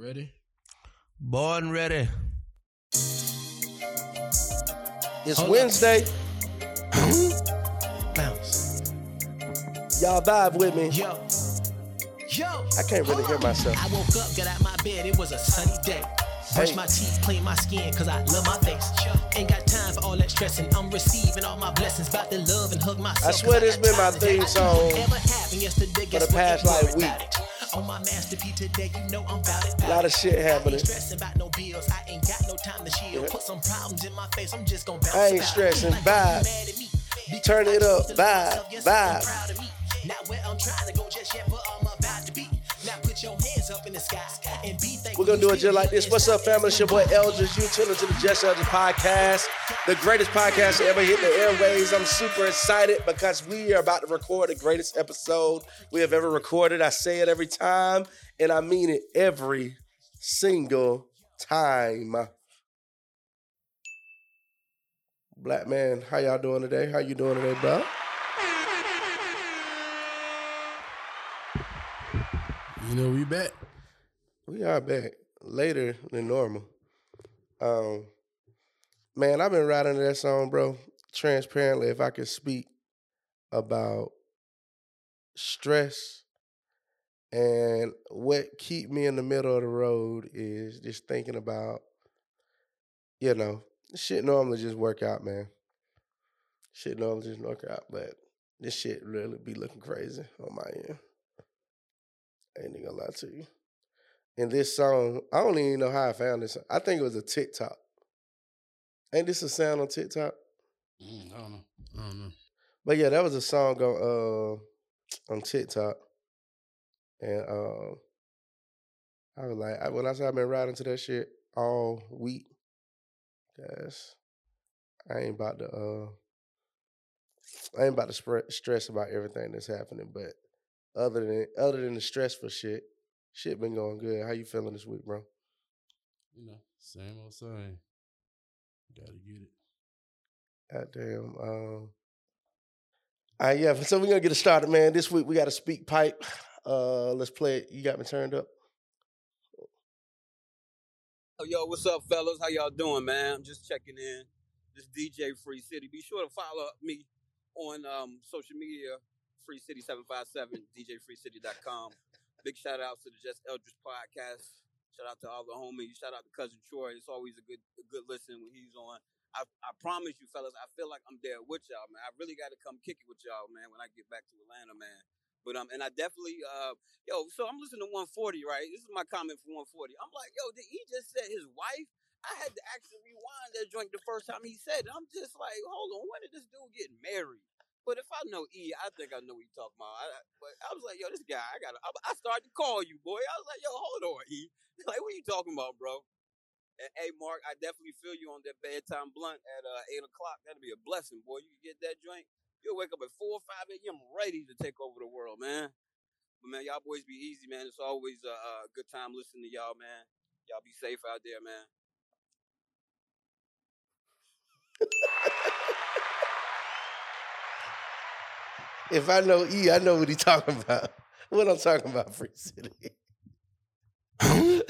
Ready? Born ready. It's Wednesday. Bounce. Y'all vibe with me. Yo. Yo. I can't really hear myself. I woke up, got out my bed, it was a sunny day. Brush my teeth, clean my skin, cause I love my face. Ain't got time for all that stressing. I'm receiving all my blessings, about to love and hug myself. I swear this been my got theme song ever yesterday, for the past, like, worried week. On my masterpiece today, you know I'm about it. A lot of shit happening. I ain't stressing about no bills. I ain't got no time to chill. Yeah. Put some problems in my face. I'm just gonna bounce I ain't stressing. Like, Vibe. Turn it up. choose to love Vibe. I'm Vibe. proud of me. Not where I'm trying to go just yet, but I'm about to be. Now put your hands up in the sky and be thankful. We're gonna do it just like this. What's up, family? It's your boy Eldridge. You tuning to the Just Eldridge podcast, the greatest podcast to ever hit the airways. I'm super excited because we are about to record the greatest episode we have ever recorded. I say it every time, and I mean it every single time. Black man, how y'all doing today? How you doing today, bro? You know we back. We are back later than normal. Um, man, I've been riding that song, bro. Transparently, if I could speak about stress and what keep me in the middle of the road is just thinking about, you know, shit normally just work out, man. Shit normally just work out, but this shit really be looking crazy on my end. ain't even gonna lie to you. And this song, I don't even know how I found this. I think it was a TikTok. Ain't this a sound on TikTok? Mm, I don't know. I don't know. But yeah, that was a song on uh on TikTok. And um I was like, I, when I said I've been riding to that shit all week, guys, I ain't about to uh I ain't about to spread, stress about everything that's happening, but other than other than the stressful shit, shit been going good. How you feeling this week, bro? You know, same old same. Gotta get it. Goddamn. Um, uh, yeah, so we're gonna get it started, man. This week we got a SpeakPipe. Uh, let's play it. You got me turned up. Oh, Yo, what's up, fellas? How y'all doing, man? I'm just checking in. This DJ Free City. Be sure to follow me on um, social media, Free City seven five seven, DJFreeCity.com. Big shout out to the Just Eldridge podcast. Shout out to all the homies. Shout out to cousin Troy. It's always a good a good listen when he's on. I, I promise you, fellas, I feel like I'm there with y'all, man. I really got to come kick it with y'all, man, when I get back to Atlanta, man. But um, and I definitely uh, yo, so I'm listening to 140, right? This is my comment for 140. I'm like, yo, did he just say his wife? I had to actually rewind that joint the first time he said it. I'm just like, hold on, when did this dude get married? But if I know E, I think I know what you talking about. I, but I was like, yo, this guy, I got. to I started to call you, boy. I was like, yo, hold on, E. Like, what you talking about, bro? And, hey, Mark, I definitely feel you on that bedtime blunt at uh, eight o'clock. That'd be a blessing, boy. You can get that joint. You'll wake up at four or five a.m. ready to take over the world, man. But man, y'all boys be easy, man. It's always a uh, good time listening to y'all, man. Y'all be safe out there, man. If I know E, I know what he's talking about. What I'm talking about, Free City.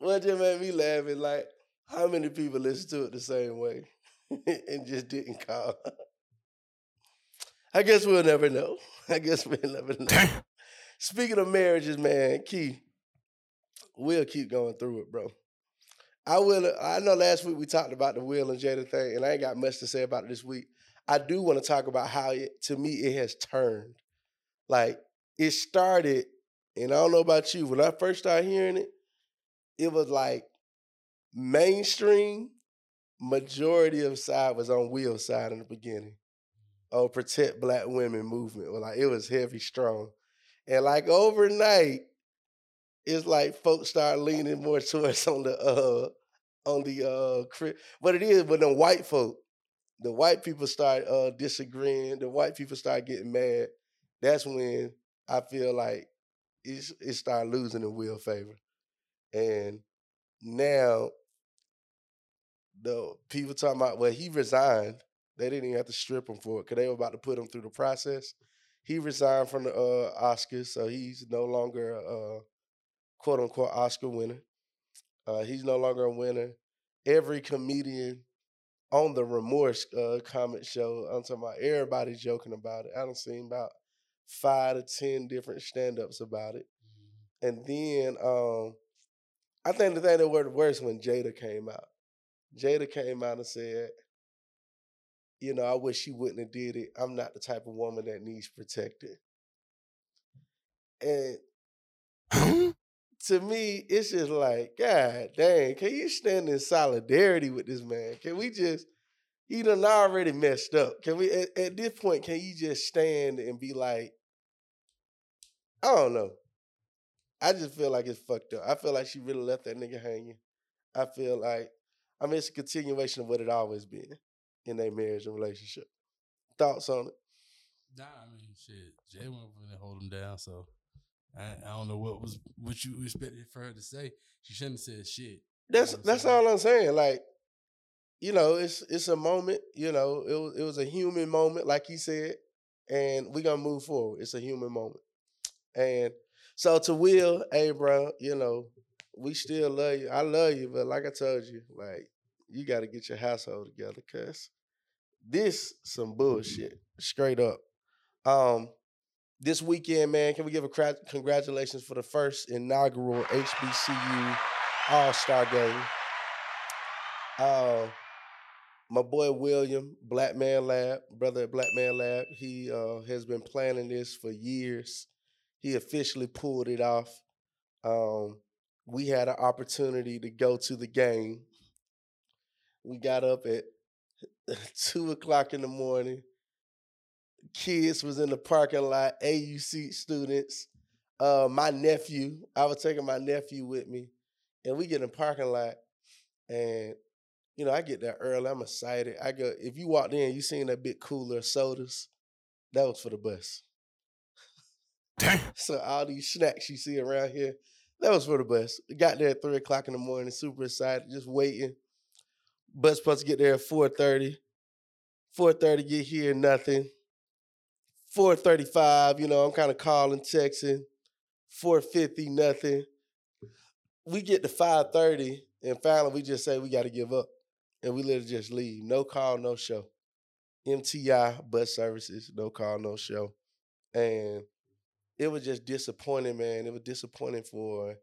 what just made me laugh is like how many people listen to it the same way and just didn't call. I guess we'll never know. I guess we'll never know. Speaking of marriages, man, Key, we'll keep going through it, bro. I will. I know last week we talked about the Will and Jada thing, and I ain't got much to say about it this week. I do want to talk about how it, to me, it has turned. Like it started, and I don't know about you. When I first started hearing it, it was like mainstream. Majority of side was on Will's side in the beginning. Oh, protect black women movement. Well, like it was heavy, strong, and like overnight, it's like folks start leaning more towards on the uh on the uh cri- what it is but the white folk the white people start uh disagreeing the white people start getting mad that's when i feel like it's, it start losing in will favor. And now the people talking about well he resigned they didn't even have to strip him for it because they were about to put him through the process. He resigned from the uh, Oscars, so he's no longer uh, quote unquote Oscar winner. Uh, he's no longer a winner. Every comedian on the Remorse uh, comment show, I'm talking about everybody joking about it. I don't see about five to ten different stand-ups about it. And then um, I think the thing that was worse when Jada came out. Jada came out and said, you know, I wish she wouldn't have did it. I'm not the type of woman that needs protected. And to me, it's just like, God dang, can you stand in solidarity with this man? Can we just, he done already messed up. Can we, at, at this point, can you just stand and be like, I don't know. I just feel like it's fucked up. I feel like she really left that nigga hanging. I feel like, I mean, it's a continuation of what it always been in their marriage and relationship. Thoughts on it? Nah, I mean, shit. Jay over there hold him down, so I, I don't know what was what you expected for her to say. She shouldn't have said shit. That's know that's all I'm saying. Like, you know, it's it's a moment. You know, it was it was a human moment, like he said, and we gonna move forward. It's a human moment, and so to Will, hey, bro, you know, we still love you. I love you, but like I told you, like you got to get your household together, cause this some bullshit, straight up. Um, this weekend, man, can we give a cra- congratulations for the first inaugural HBCU All Star game? Uh, my boy William, Black Man Lab, brother at Black Man Lab, he uh, has been planning this for years. He officially pulled it off. Um, we had an opportunity to go to the game. We got up at two o'clock in the morning. Kids was in the parking lot, AUC students. Uh, my nephew, I was taking my nephew with me, and we get in the parking lot, and you know, I get there early. I'm excited. I go. If you walked in, you seen that big cooler of sodas. That was for the bus. Damn. So all these snacks you see around here, that was for the bus. We got there at three o'clock in the morning, super excited, just waiting. Bus supposed to get there at 4.30. 4.30 get here, nothing. 4.35, you know, I'm kind of calling, texting. 4.50, nothing. We get to 5.30, and finally we just say we got to give up. And we literally just leave. No call, no show. MTI, bus services, no call, no show. And it was just disappointing, man. It was disappointing for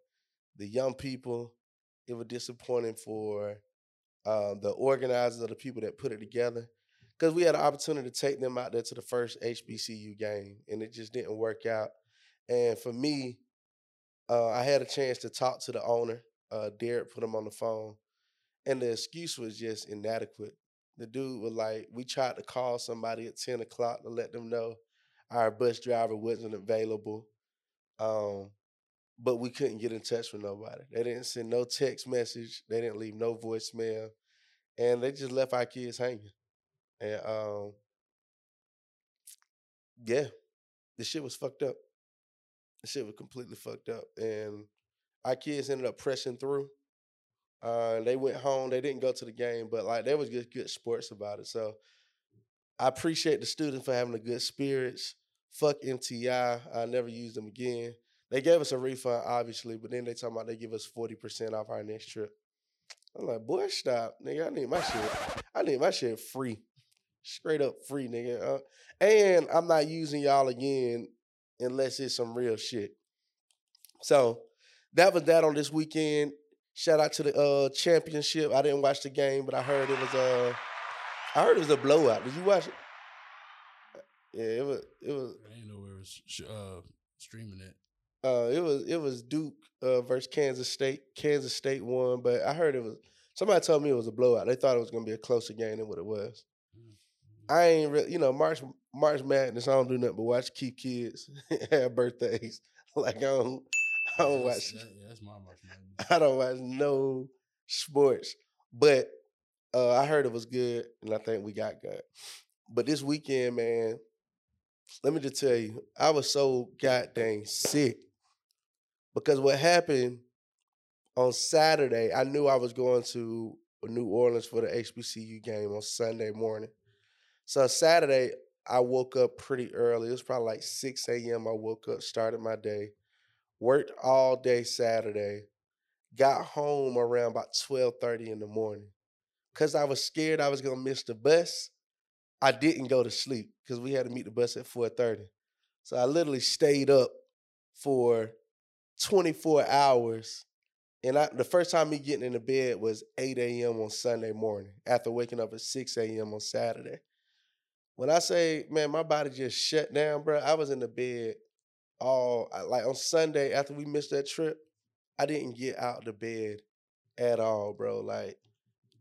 the young people. It was disappointing for uh, the organizers of the people that put it together. Because we had an opportunity to take them out there to the first HBCU game, and it just didn't work out. And for me, uh, I had a chance to talk to the owner. Uh, Derek put him on the phone, and the excuse was just inadequate. The dude was like, "We tried to call somebody at ten o'clock to let them know our bus driver wasn't available, um, but we couldn't get in touch with nobody. They didn't send no text message. They didn't leave no voicemail, and they just left our kids hanging. And um, yeah, the shit was fucked up. The shit was completely fucked up, and our kids ended up pressing through. Uh, they went home. They didn't go to the game, but like they was just good sports about it. So I appreciate the students for having the good spirits. Fuck MTI. I never use them again. They gave us a refund, obviously, but then they talking about they give us 40% off our next trip. I'm like, boy, stop. Nigga, I need my shit. I need my shit free. Straight up free, nigga. Uh, and I'm not using y'all again unless it's some real shit. So that was that on this weekend. Shout out to the uh, championship. I didn't watch the game, but I heard it was uh I heard it was a blowout. Did you watch it? Yeah, it was. It was. I ain't know where it was sh- uh, streaming at. Uh, it was. It was Duke uh, versus Kansas State. Kansas State won, but I heard it was. Somebody told me it was a blowout. They thought it was gonna be a closer game than what it was. I ain't really, you know, March March Madness. I don't do nothing but watch keep kids have birthdays. Like I don't, I don't That's- watch. that- yeah, that's my March Madness. I don't watch no sports. But uh, I heard it was good, and I think we got good. But this weekend, man, let me just tell you, I was so goddamn sick because what happened on Saturday, I knew I was going to New Orleans for the HBCU game on Sunday morning. So Saturday, I woke up pretty early. It was probably like 6 a.m. I woke up, started my day, worked all day Saturday, got home around about 12:30 in the morning. Cause I was scared I was gonna miss the bus. I didn't go to sleep because we had to meet the bus at 4:30. So I literally stayed up for 24 hours. And I, the first time me getting into bed was 8 a.m. on Sunday morning after waking up at 6 a.m. on Saturday. When I say, man, my body just shut down, bro, I was in the bed all like on Sunday after we missed that trip. I didn't get out the bed at all, bro. Like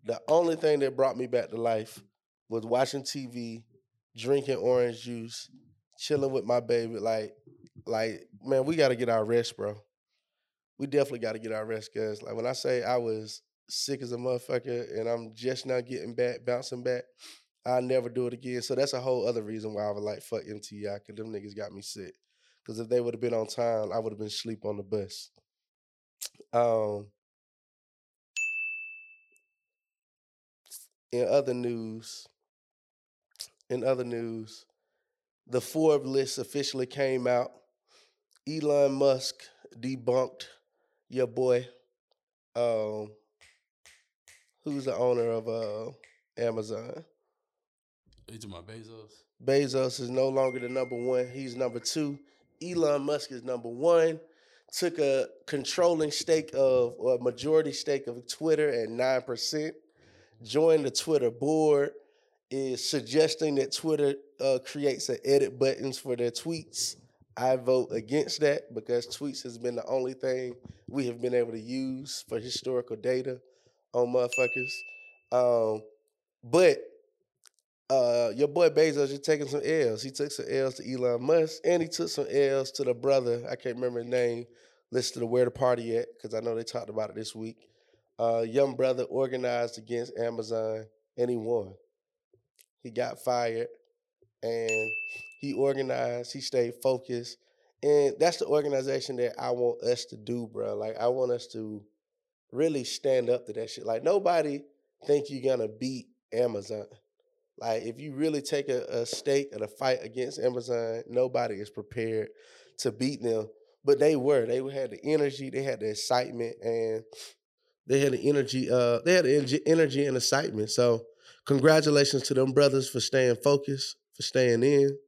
the only thing that brought me back to life was watching TV, drinking orange juice, chilling with my baby. Like, like, man, we gotta get our rest, bro. We definitely gotta get our rest, cause like when I say I was sick as a motherfucker and I'm just now getting back, bouncing back, I'll never do it again. So that's a whole other reason why I was like, fuck MTI, cause them niggas got me sick. Cause if they would have been on time, I would have been asleep on the bus. Um, in other news, in other news, the Forbes list officially came out. Elon Musk debunked your boy, um, who's the owner of uh, Amazon. You talking about Bezos? Bezos is no longer the number one. He's number two. Elon Musk is number one. Took a controlling stake of, or a majority stake of Twitter at 9%. Joined the Twitter board. Is suggesting that Twitter uh, creates an edit buttons for their tweets. I vote against that because tweets has been the only thing we have been able to use for historical data on motherfuckers. Um, but uh, your boy Bezos is taking some L's. He took some L's to Elon Musk, and he took some L's to the brother. I can't remember his name. Listed to where the party at because I know they talked about it this week. Uh, young brother organized against Amazon, and he won. He got fired, and he organized. He stayed focused, and that's the organization that I want us to do, bro. Like I want us to really stand up to that shit. Like nobody think you're gonna beat Amazon. Like if you really take a, a stake and a fight against Amazon, nobody is prepared to beat them. But they were. They had the energy. They had the excitement, and they had the energy. Uh, they had the energy, energy and excitement. So congratulations to them brothers for staying focused, for staying in.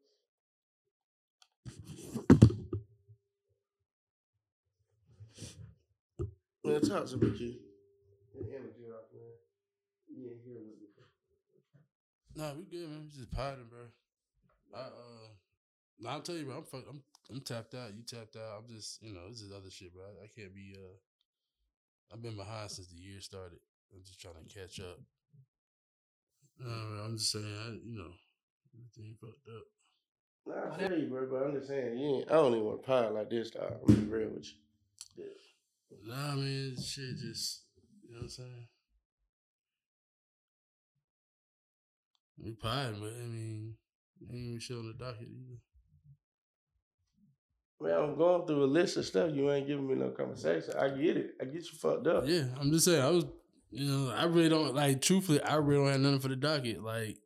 Man, talk to me, Key. The energy off, man. You ain't here with me. Nah, we good, man. We just potting, bro. I uh, nah, I'll tell you, bro. I'm fuck, I'm I'm tapped out. You tapped out. I'm just, you know, this is other shit, bro. I, I can't be uh. I've been behind since the year started. I'm just trying to catch up. Uh, I'm just saying, I, you know, everything fucked up. Nah, I feel you, bro, but I'm just saying, you ain't, I don't even want to pile like this, dog. I'm real with you. Nah, I mean, shit just, you know what I'm saying? We potting, but I mean, ain't even showing the docket either. Man, I'm going through a list of stuff. You ain't giving me no conversation. I get it. I get you fucked up. Yeah, I'm just saying. I was, you know, I really don't like. Truthfully, I really don't have nothing for the docket. Like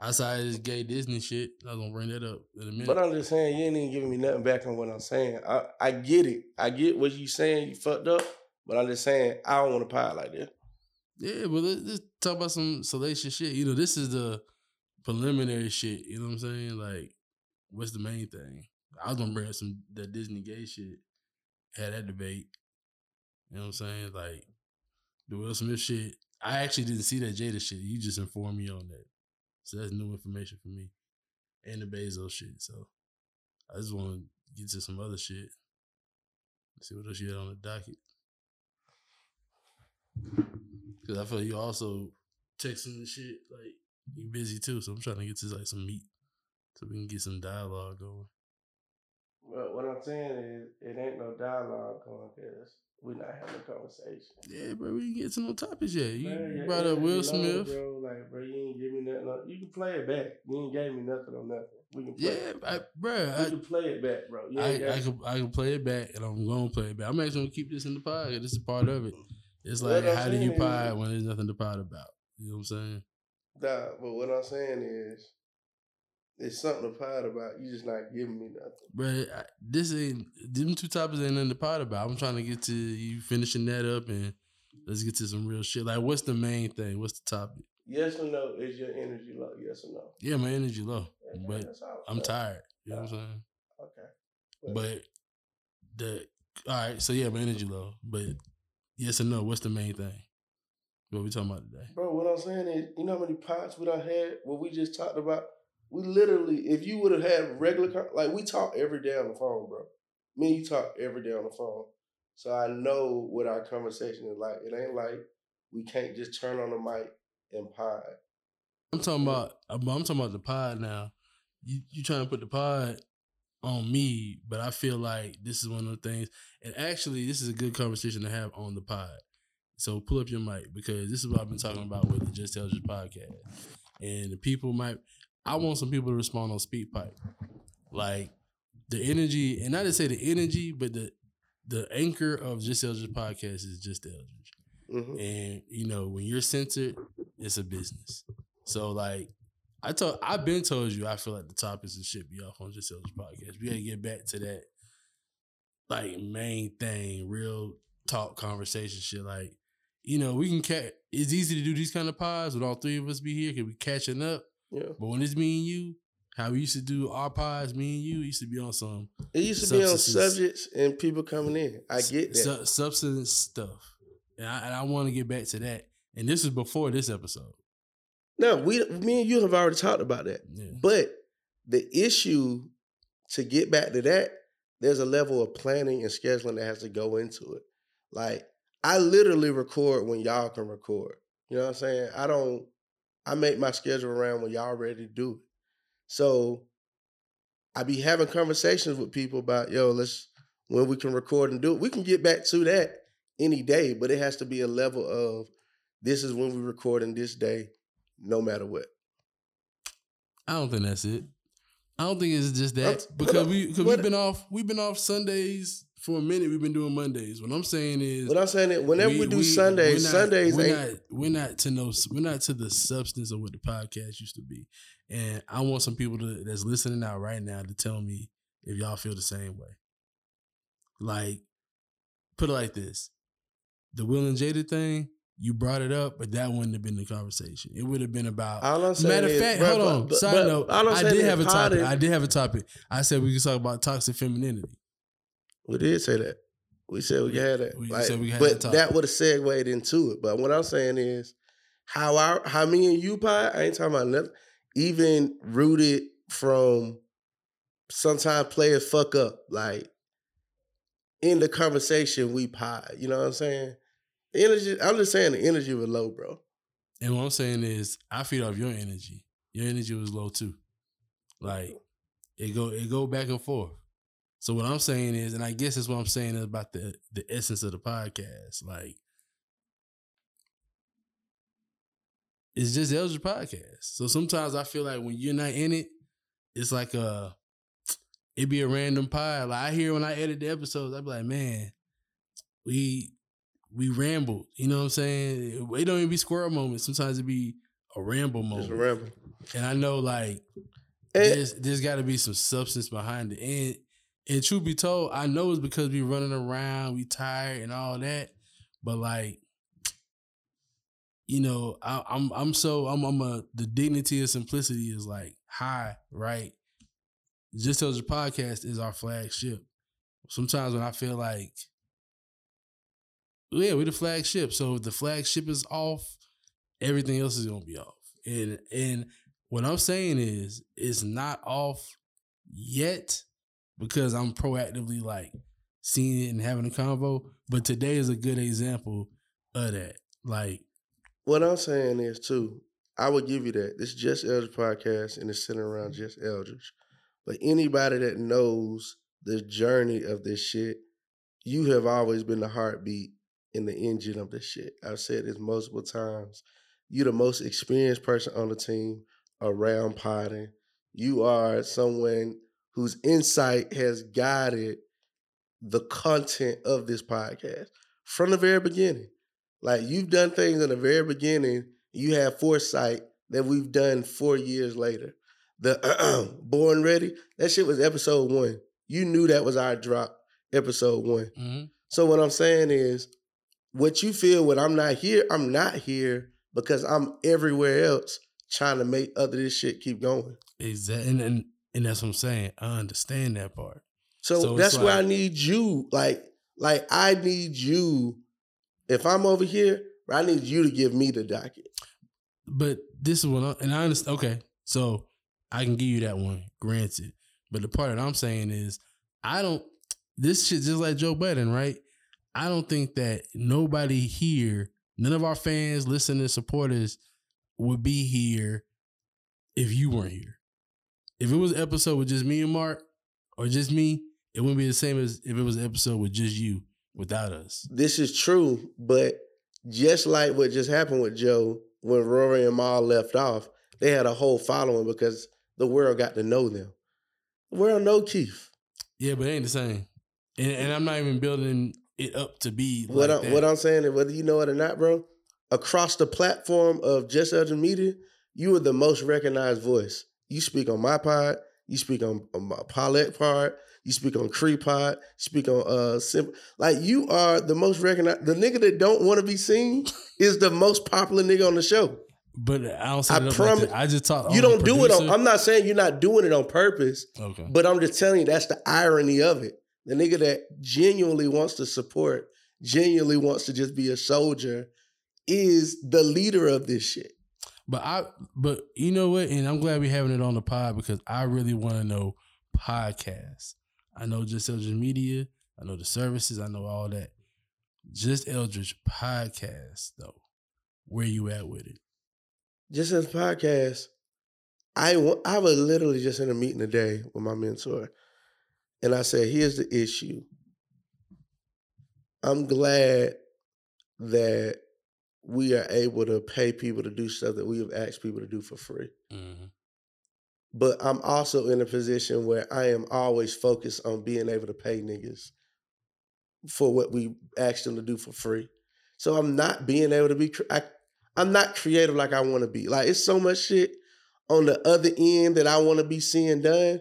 outside of this gay Disney shit, I was gonna bring that up in a minute. But I'm just saying, you ain't even giving me nothing back on what I'm saying. I, I get it. I get what you saying. You fucked up. But I'm just saying, I don't want to pile like that. yeah, but let's, let's talk about some salacious shit. You know, this is the preliminary shit. You know what I'm saying? Like, what's the main thing? I was gonna bring up some that Disney gay shit. Had that debate. You know what I'm saying? Like the Will Smith shit. I actually didn't see that Jada shit. You just informed me on that. So that's new information for me. And the Bezos shit. So I just want to get to some other shit. See what else you had on the docket. Cause I feel you also texting the shit. Like you busy too. So I'm trying to get to like some meat. So we can get some dialogue going. But what I'm saying is, it ain't no dialogue going because we're not having a conversation. Yeah, bro, we didn't get to no topics yet. You Man, brought up Will Smith. bro. Like, bro, you ain't give me nothing. on- You can play it back. You ain't gave me nothing on nothing. We can play. Yeah, I, bro. we I, can play it back, bro. You I, I can I can play it back, and I'm gonna play it back. I'm actually gonna keep this in the pod. This is part of it. It's like, how do you pod when there's nothing to pod about? You know what I'm saying? Nah, but what I'm saying is, It's something to pod about. You just not giving me nothing. But I- this ain't them two topics ain't nothing to pot about. I'm trying to get to you finishing that up and let's get to some real shit. Like, what's the main thing? What's the topic? Yes or no? Is your energy low? Yes or no? Yeah, my energy low, Okay, but. I'm tired. You know what I'm saying? Okay. But the all right, so yeah, my energy low. But yes or no? What's the main thing? What we talking about today? Bro, what I'm saying is, you know how many pods we done had? What we just talked about. We literally, if you would have had regular, like we talk every day on the phone, bro. Me and you talk every day on the phone, so I know what our conversation is like. It ain't like we can't just turn on the mic and pod. I'm talking about. I'm I'm talking about the pod now. You you trying to put the pod on me, but I feel like this is one of the things. And actually, this is a good conversation to have on the pod. So pull up your mic because this is what I've been talking about with the Just Tell You podcast. And the people might. I want some people to respond on SpeakPipe, like the energy, and not to say the energy, but the the anchor of Just Eldridge podcast is Just Eldridge. hmm And you know, when you're censored, it's a business. So like I told I've been told you I feel like the topics and shit be off on Just Eldridge podcast. We gotta get back to that like main thing, real talk conversation shit. Like, you know, we can catch it's easy to do these kind of pods with all three of us be here because we catching up. Yeah, But when it's me and you, how we used to do our pods, me and you used to be on some it used to be on subjects and people coming in. I get that. su- substance stuff. And I, and I want to get back to that. And this is before this episode. no, we, me and you have already talked about that. Yeah. But the issue to get back to that, there's a level of planning and scheduling that has to go into it. Like I literally record when y'all can record. You know what I'm saying? I don't I make my schedule around when y'all ready to do it. So I be having conversations with people about, yo, let's when we can record and do it. We can get back to that any day, but it has to be a level of this is when we record in this day, no matter what. I don't think that's it. I don't think it's just I'm- that because uh, we because we've been off we've been off Sundays for a minute. We've been doing Mondays. What I'm saying is, What I'm saying is, whenever we, do Sundays, we're not- Sundays we're ain't. not we're not to know we're not to the substance of what the podcast used to be. And I want some people to, that's listening out right now to tell me if y'all feel the same way. Like, put it like this: the Will and Jada thing. You brought it up, but that wouldn't have been the conversation. It would have been about all I'm Matter of fact, hold but- on. but- Side but note, I did have a topic. potting- I did have a topic. I said we could talk about toxic femininity. We did say that. We said we had that. We Like, said we have but that that would have segued into it. But what I'm saying is, how our how me and you pie, I ain't talking about nothing. Even rooted from sometimes players fuck up. Like in the conversation, we pie. You know what I'm saying? The energy. I'm just saying the energy was low, bro. And what I'm saying is, I feed off your energy. Your energy was low too. Like it go it go back and forth. So what I'm saying is, and I guess that's what I'm saying about the the essence of the podcast. Like it's just Elder podcast. So sometimes I feel like when you're not in it, it's like a it'd be a random pie. Like I hear when I edit the episodes, I'd be like, man, we we rambled. You know what I'm saying? It don't even be squirrel moments. Sometimes it be a ramble Just moment. remember. And I know like And, there's there's got to be some substance behind it. And and truth be told, I know it's because we running around, we tired and all that. But like, you know, I, I'm I'm so I'm I'm a the dignity of simplicity is like high, right? Just Tells Your podcast is our flagship. Sometimes when I feel like, yeah, we're the flagship. So if the flagship is off, everything else is gonna be off. And and what I'm saying is, it's not off yet because I'm proactively like seeing it and having a convo. But today is a good example of that. Like, What I'm saying is too, I would give you that. This just Eldridge podcast and it's centered around mm-hmm. just Eldridge. But anybody that knows the journey of this shit, you have always been the heartbeat and the engine of this shit. I've said this multiple times. You're the most experienced person on the team around potting. You are someone whose insight has guided the content of this podcast from the very beginning. Like you've done things in the very beginning, you have foresight that we've done four years later. the Born Ready, that shit was episode one. You knew that was our drop, episode one. Mhm. So what I'm saying is, what you feel when I'm not here, I'm not here because I'm everywhere else trying to make other this shit keep going. Exactly, and, and and that's what I'm saying. I understand that part. So, So that's where I need you. Like, like I need you. If I'm over here, I need you to give me the docket. But this is what I, and I understand. Okay, so I can give you that one, granted. But the part that I'm saying is, I don't. This shit just like Joe Budden, right? I don't think that nobody here, none of our fans, listeners, supporters, would be here if you weren't here. If it was an episode with just me and Mark, or just me, it wouldn't be the same as if it was an episode with just you without us. This is true, but just like what just happened with Joe when Rory and Mal left off, they had a whole following because the world got to know them. The world know Keith. Yeah, but it ain't the same. And, and I'm not even building it up to be What like I'm, that. what I'm saying is whether you know it or not, bro, across the platform of Just Eldridge Media, you are the most recognized voice. You speak on my pod, you speak on, on my Paulette pod, you speak on Cree pod, you speak on uh Simp- like you are the most recognized. The nigga that don't want to be seen is the most popular nigga on the show. But I don't I up like promise- I just talk. you don't do it on. I'm not saying you're not doing it on purpose, okay. but I'm just telling you that's the irony of it. The nigga that genuinely wants to support, genuinely wants to just be a soldier, is the leader of this shit. But I, but you know what? And I'm glad we're having it on the pod because I really want to know podcasts. I know just Eldridge Media. I know the services. I know all that. Just Eldridge podcast though. Where you at with it? Just as podcast, I I was literally just in a meeting today with my mentor, and I said, "Here's the issue. I'm glad that we are able to pay people to do stuff that we have asked people to do for free." Mm-hmm. But I'm also in a position where I am always focused on being able to pay niggas for what we asked them to do for free. So I'm not being able to be, I, I'm not creative like I want to be. Like it's so much shit on the other end that I want to be seeing done,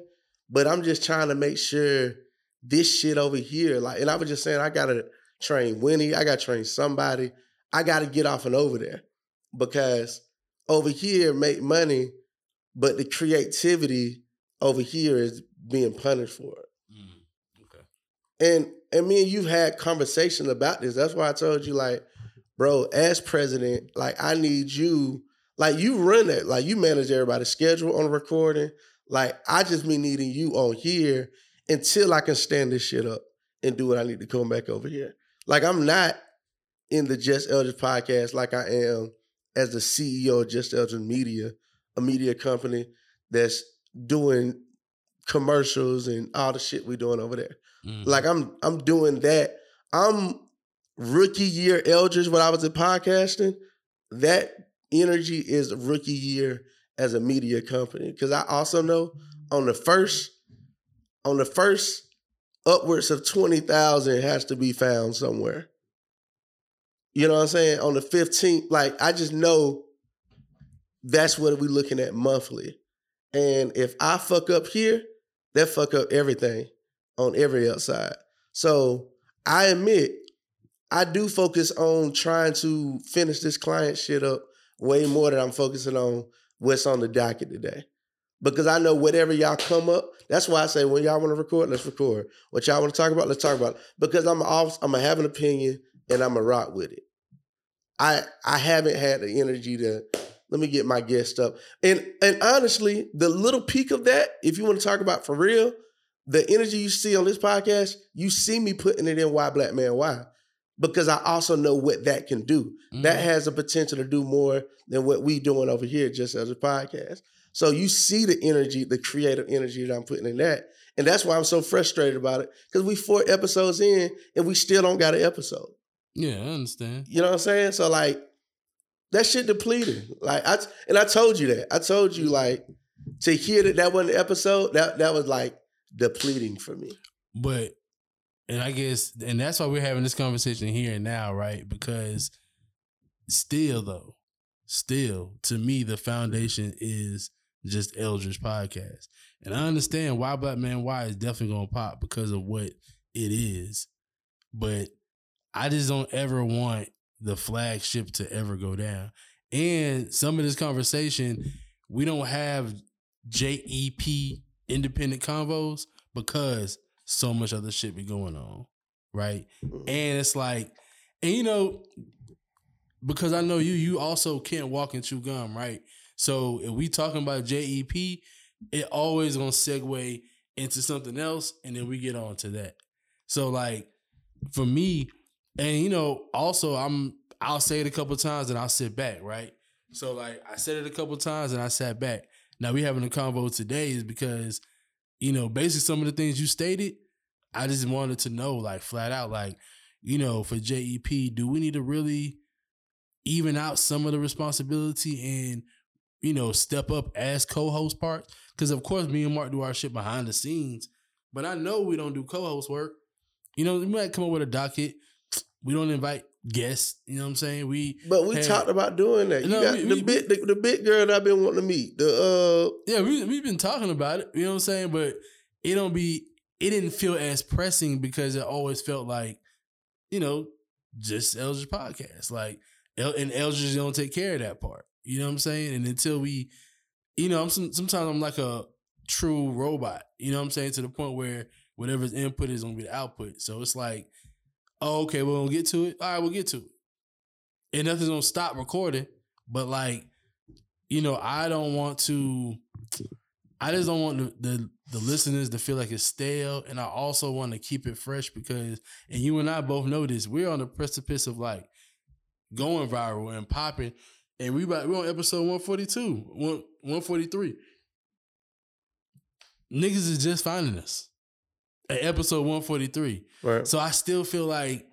but I'm just trying to make sure this shit over here, like, and I was just saying, I gotta train Winnie, I gotta train somebody, I gotta get off and over there because over here make money but the creativity over here is being punished for it. Mm. Okay. And and me and you've had conversations about this. That's why I told you, like, bro, as president, like I need you, like you run it, like you manage everybody's schedule on the recording. Like I just be needing you on here until I can stand this shit up and do what I need to come back over here. Like I'm not in the Just Eldridge podcast like I am as the CEO of Just Eldridge Media, a media company that's doing commercials and all the shit we're doing over there. Mhm. Like I'm I'm doing that. I'm rookie year Eldridge when I was in podcasting. That energy is rookie year as a media company. Cause I also know on the first, on the first upwards of 20,000 has to be found somewhere. You know what I'm saying? On the 15th, like I just know that's what we looking at monthly. And if I fuck up here, that fuck up everything on every outside. So I admit I do focus on trying to finish this client shit up way more than I'm focusing on what's on the docket today. Because I know whatever y'all come up, that's why I say when y'all want to record, let's record. What y'all want to talk about, let's talk about it. Because I'm off, I'm gonna have an opinion and I'm gonna rock with it. I I haven't had the energy to let me get my guest up. And and honestly, the little peak of that, if you want to talk about for real, the energy you see on this podcast, you see me putting it in Why Black Man Why. Because I also know what that can do. That Mhm. has the potential to do more than what we doing over here just as a podcast. So you see the energy, the creative energy that I'm putting in that. And that's why I'm so frustrated about it. Because we four episodes in and we still don't got an episode. Yeah, I understand. You know what I'm saying? So like that shit depleted. Like I and I told you that. I told you like to hear that that wasn't episode, that that was like depleting for me. But and I guess and that's why we're having this conversation here and now, right? Because still though, still to me the foundation is just Eldridge podcast. And I understand why Black Man Why is definitely gonna pop because of what it is. But I just don't ever want the flagship to ever go down. And some of this conversation, we don't have JEP independent convos because so much other shit be going on. Right. Mm-hmm. And it's like, and you know, because I know you, you also can't walk and chew gum, right? So if we talking about JEP, it always gonna segue into something else, and then we get on to that. So like for me, and you know, also I'm I'll say it a couple times and I'll sit back, right? So like I said it a couple times and I sat back. Now we having a convo today is because, you know, basically some of the things you stated, I just wanted to know, like flat out, like, you know, for JEP, do we need to really even out some of the responsibility and, you know, step up as co-host parts? Because of course me and Mark do our shit behind the scenes, but I know we don't do co-host work. You know, we might come up with a docket. We don't invite guests. You know what I'm saying? We But we had- talked about doing that. You No, got we- the we- big the, the big girl that I've been wanting to meet. The uh Yeah, we we've been talking about it. You know what I'm saying? But it don't be. It didn't feel as pressing because it always felt like, you know, just Eldridge podcast. Like, El- and Eldridge don't take care of that part. You know what I'm saying? And until we, you know, I'm some, sometimes I'm like a true robot. You know what I'm saying? To the point where whatever's input is gonna be the output. So it's like, oh, okay, we're gonna get to it. All right, we'll get to it. And nothing's gonna stop recording. But like, you know, I don't want to. I just don't want the, the the listeners to feel like it's stale, and I also want to keep it fresh because, and you and I both know this, we're on the precipice of like going viral and popping, and we about, we're on episode one forty two, one one forty three. Niggas is just finding us episode one forty three. right. So I still feel like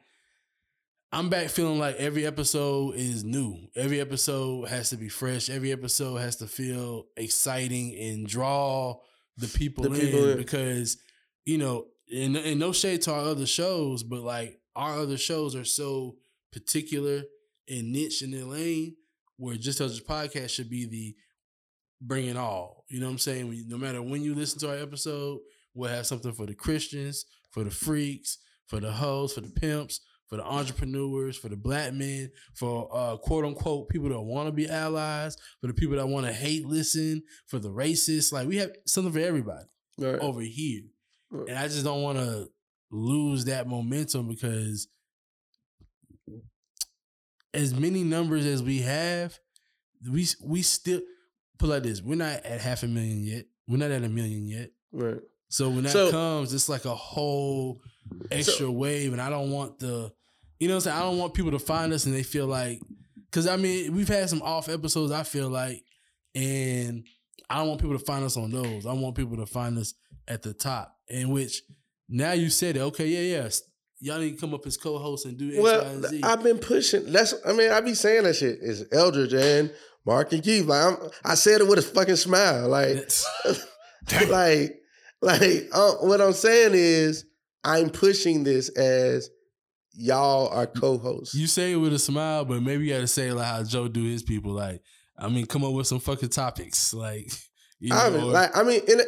I'm back feeling like every episode is new. Every episode has to be fresh. Every episode has to feel exciting and draw the people, The in, people in. because you know, and, and no shade to our other shows, but like our other shows are so particular and niche in their lane where just as a podcast should be the bring it all. You know what I'm saying? No matter when you listen to our episode, we'll have something for the Christians, for the freaks, for the hoes, for the pimps, for the entrepreneurs, for the black men, for uh, quote unquote people that want to be allies, for the people that want to hate listen, for the racists. Like we have something for everybody right. over here. Right. And I just don't want to lose that momentum because as many numbers as we have, we we still put like this. We're not at half a million yet. We're not at a million yet. Right. So when that So- comes, it's like a whole extra wave, and I don't want the, you know, what I'm saying I don't want people to find us and they feel like, because I mean we've had some off episodes. I feel like, and I don't want people to find us on those. I want people to find us at the top. In which now you said it. Okay, yeah, yeah. Y'all need to come up as co-hosts and do X, Y, Well, and Z. I've been pushing. That's. I mean, I be saying that shit. It's Eldridge and Mark and Keith. Like I'm, I said it with a fucking smile. Like, like, like. Uh, what I'm saying is, I'm pushing this as y'all are co-hosts. you say it with a smile, but maybe you got to say it like how Joe do his people. Like, I mean, come up with some fucking topics. Like, you I mean, or- like, I mean, and,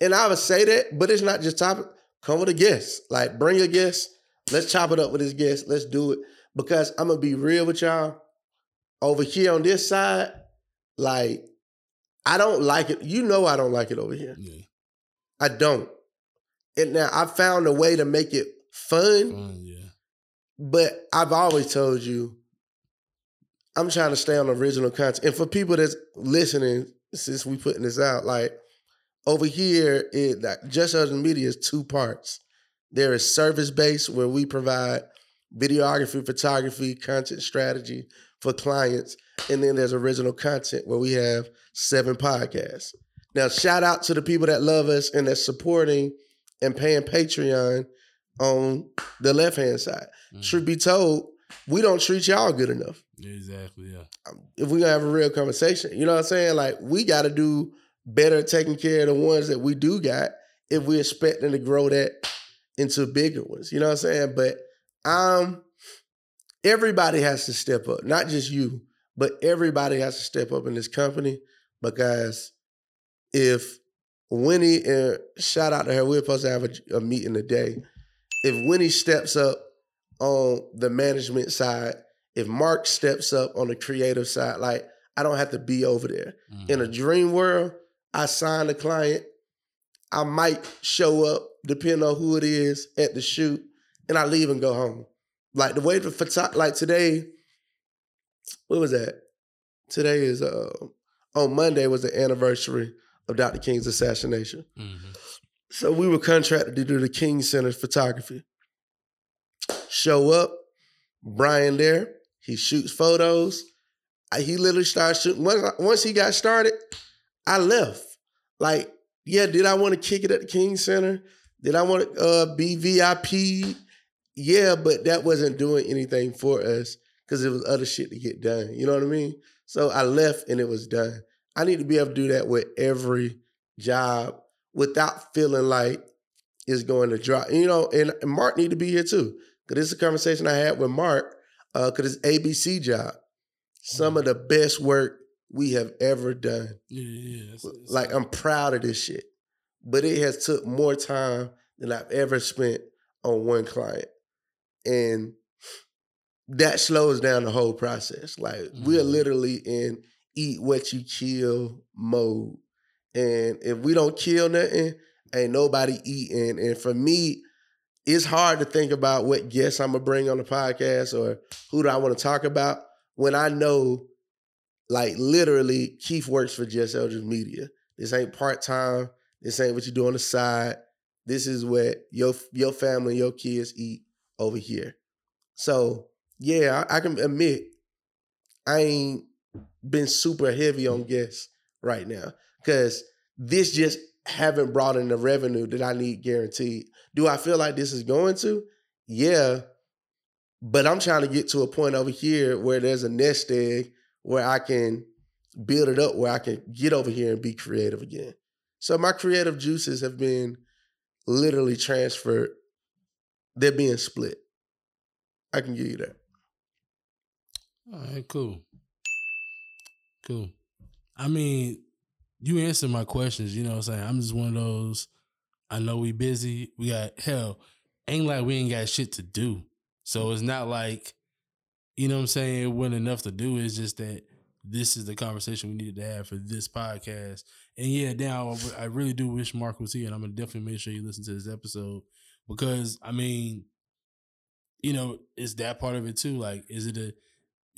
and I would say that, but it's not just topic. Come with a guest. Like, bring a guest. Let's chop it up with this guest. Let's do it. Because I'm gonna be real with y'all. Over here on this side, like, I don't like it. You know I don't like it over here. yeah, I don't. And now I found a way to make it fun, fun, yeah. but I've always told you I'm trying to stay on original content. And for people that's listening, since we putting this out, like over here, it like just other media is two parts. There is service based where we provide videography, photography, content strategy for clients, and then there's original content where we have seven podcasts. Now, shout out to the people that love us and that's supporting and paying Patreon on the left hand side. Mm. Truth be told, we don't treat y'all good enough. Exactly, yeah. If we're gonna have a real conversation, you know what I'm saying? Like we got to do better taking care of the ones that we do got if we're expecting to grow that into bigger ones. You know what I'm saying? But um, everybody has to step up, not just you, but everybody has to step up in this company because if Winnie and shout out to her, we're supposed to have a, a meeting today. If Winnie steps up on the management side, if Mark steps up on the creative side, like I don't have to be over there. In a Mhm. dream world, I sign the client. I might show up, depending on who it is, at the shoot, and I leave and go home. Like the way the photo, like today, what was that? Today is uh on Monday was the anniversary of Dr. King's assassination. Mhm. So we were contracted to do the King Center photography. Show up, Brian there. He shoots photos. I- He literally starts shooting. Once, once he got started, I left. Like, yeah, did I want to kick it at the King Center? Did I want to uh, be VIP? Yeah, but that wasn't doing anything for us because it was other shit to get done. You know what I mean? So I left and it was done. I need to be able to do that with every job without feeling like it's going to drop. You know, and, and Mark need to be here too. Cause this is a conversation I had with Mark, uh, cause it's ABC job. Some of the best work we have ever done. Yeah, yeah. It's, it's Like I'm proud of this shit. But it has took more time than I've ever spent on one client. And that slows down the whole process. Like we're Mhm. literally in eat what you kill mode. And if we don't kill nothing, ain't nobody eating. And for me, it's hard to think about what guests I'm gonna bring on the podcast or who do I want to talk about when I know, like literally, Keith works for Just Eldridge Media. This ain't part time. This ain't what you do on the side. This is what your your family, your kids eat over here. So yeah, I, I can admit I ain't been super heavy on guests right now because this just haven't brought in the revenue that I need guaranteed. Do I feel like this is going to? Yeah. But I'm trying to get to a point over here where there's a nest egg where I can build it up, where I can get over here and be creative again. So my creative juices have been literally transferred. They're being split. I can give you that. All right, cool. Cool. I mean, you answered my questions, you know what I'm saying? I'm just one of those, I know we busy. We got hell, ain't like we ain't got shit to do. So it's not like, you know what I'm saying, it wasn't enough to do. It's just that this is the conversation we needed to have for this podcast. And yeah, now I really do wish Mark was here, and I'm gonna definitely make sure you listen to this episode because I mean, you know, is that part of it too? Like, is it a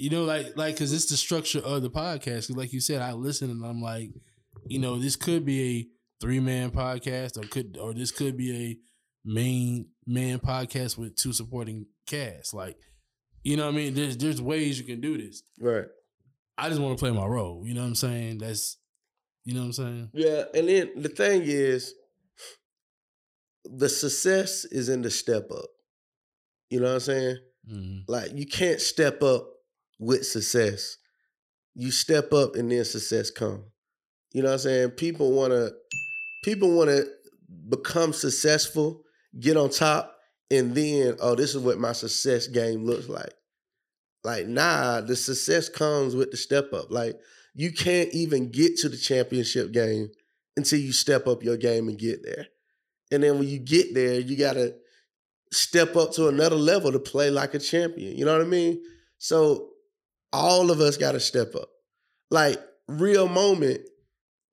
you know, like like because it's the structure of the podcast. Like you said, I listen and I'm like, you know, this could be a three man podcast, or could or this could be a main man podcast with two supporting casts. Like, you know, what I mean, there's there's ways you can do this. Right. I just want to play my role. You know what I'm saying? That's, you know what I'm saying? Yeah, and then the thing is, the success is in the step up. You know what I'm saying? hmm Like you can't step up with success. You step up and then success come. You know what I'm saying? People want to people want to become successful, get on top and then oh this is what my success game looks like. Like nah, the success comes with the step up. Like you can't even get to the championship game until you step up your game and get there. And then when you get there, you got to step up to another level to play like a champion. You know what I mean? So all of us got to step up. Like real moment,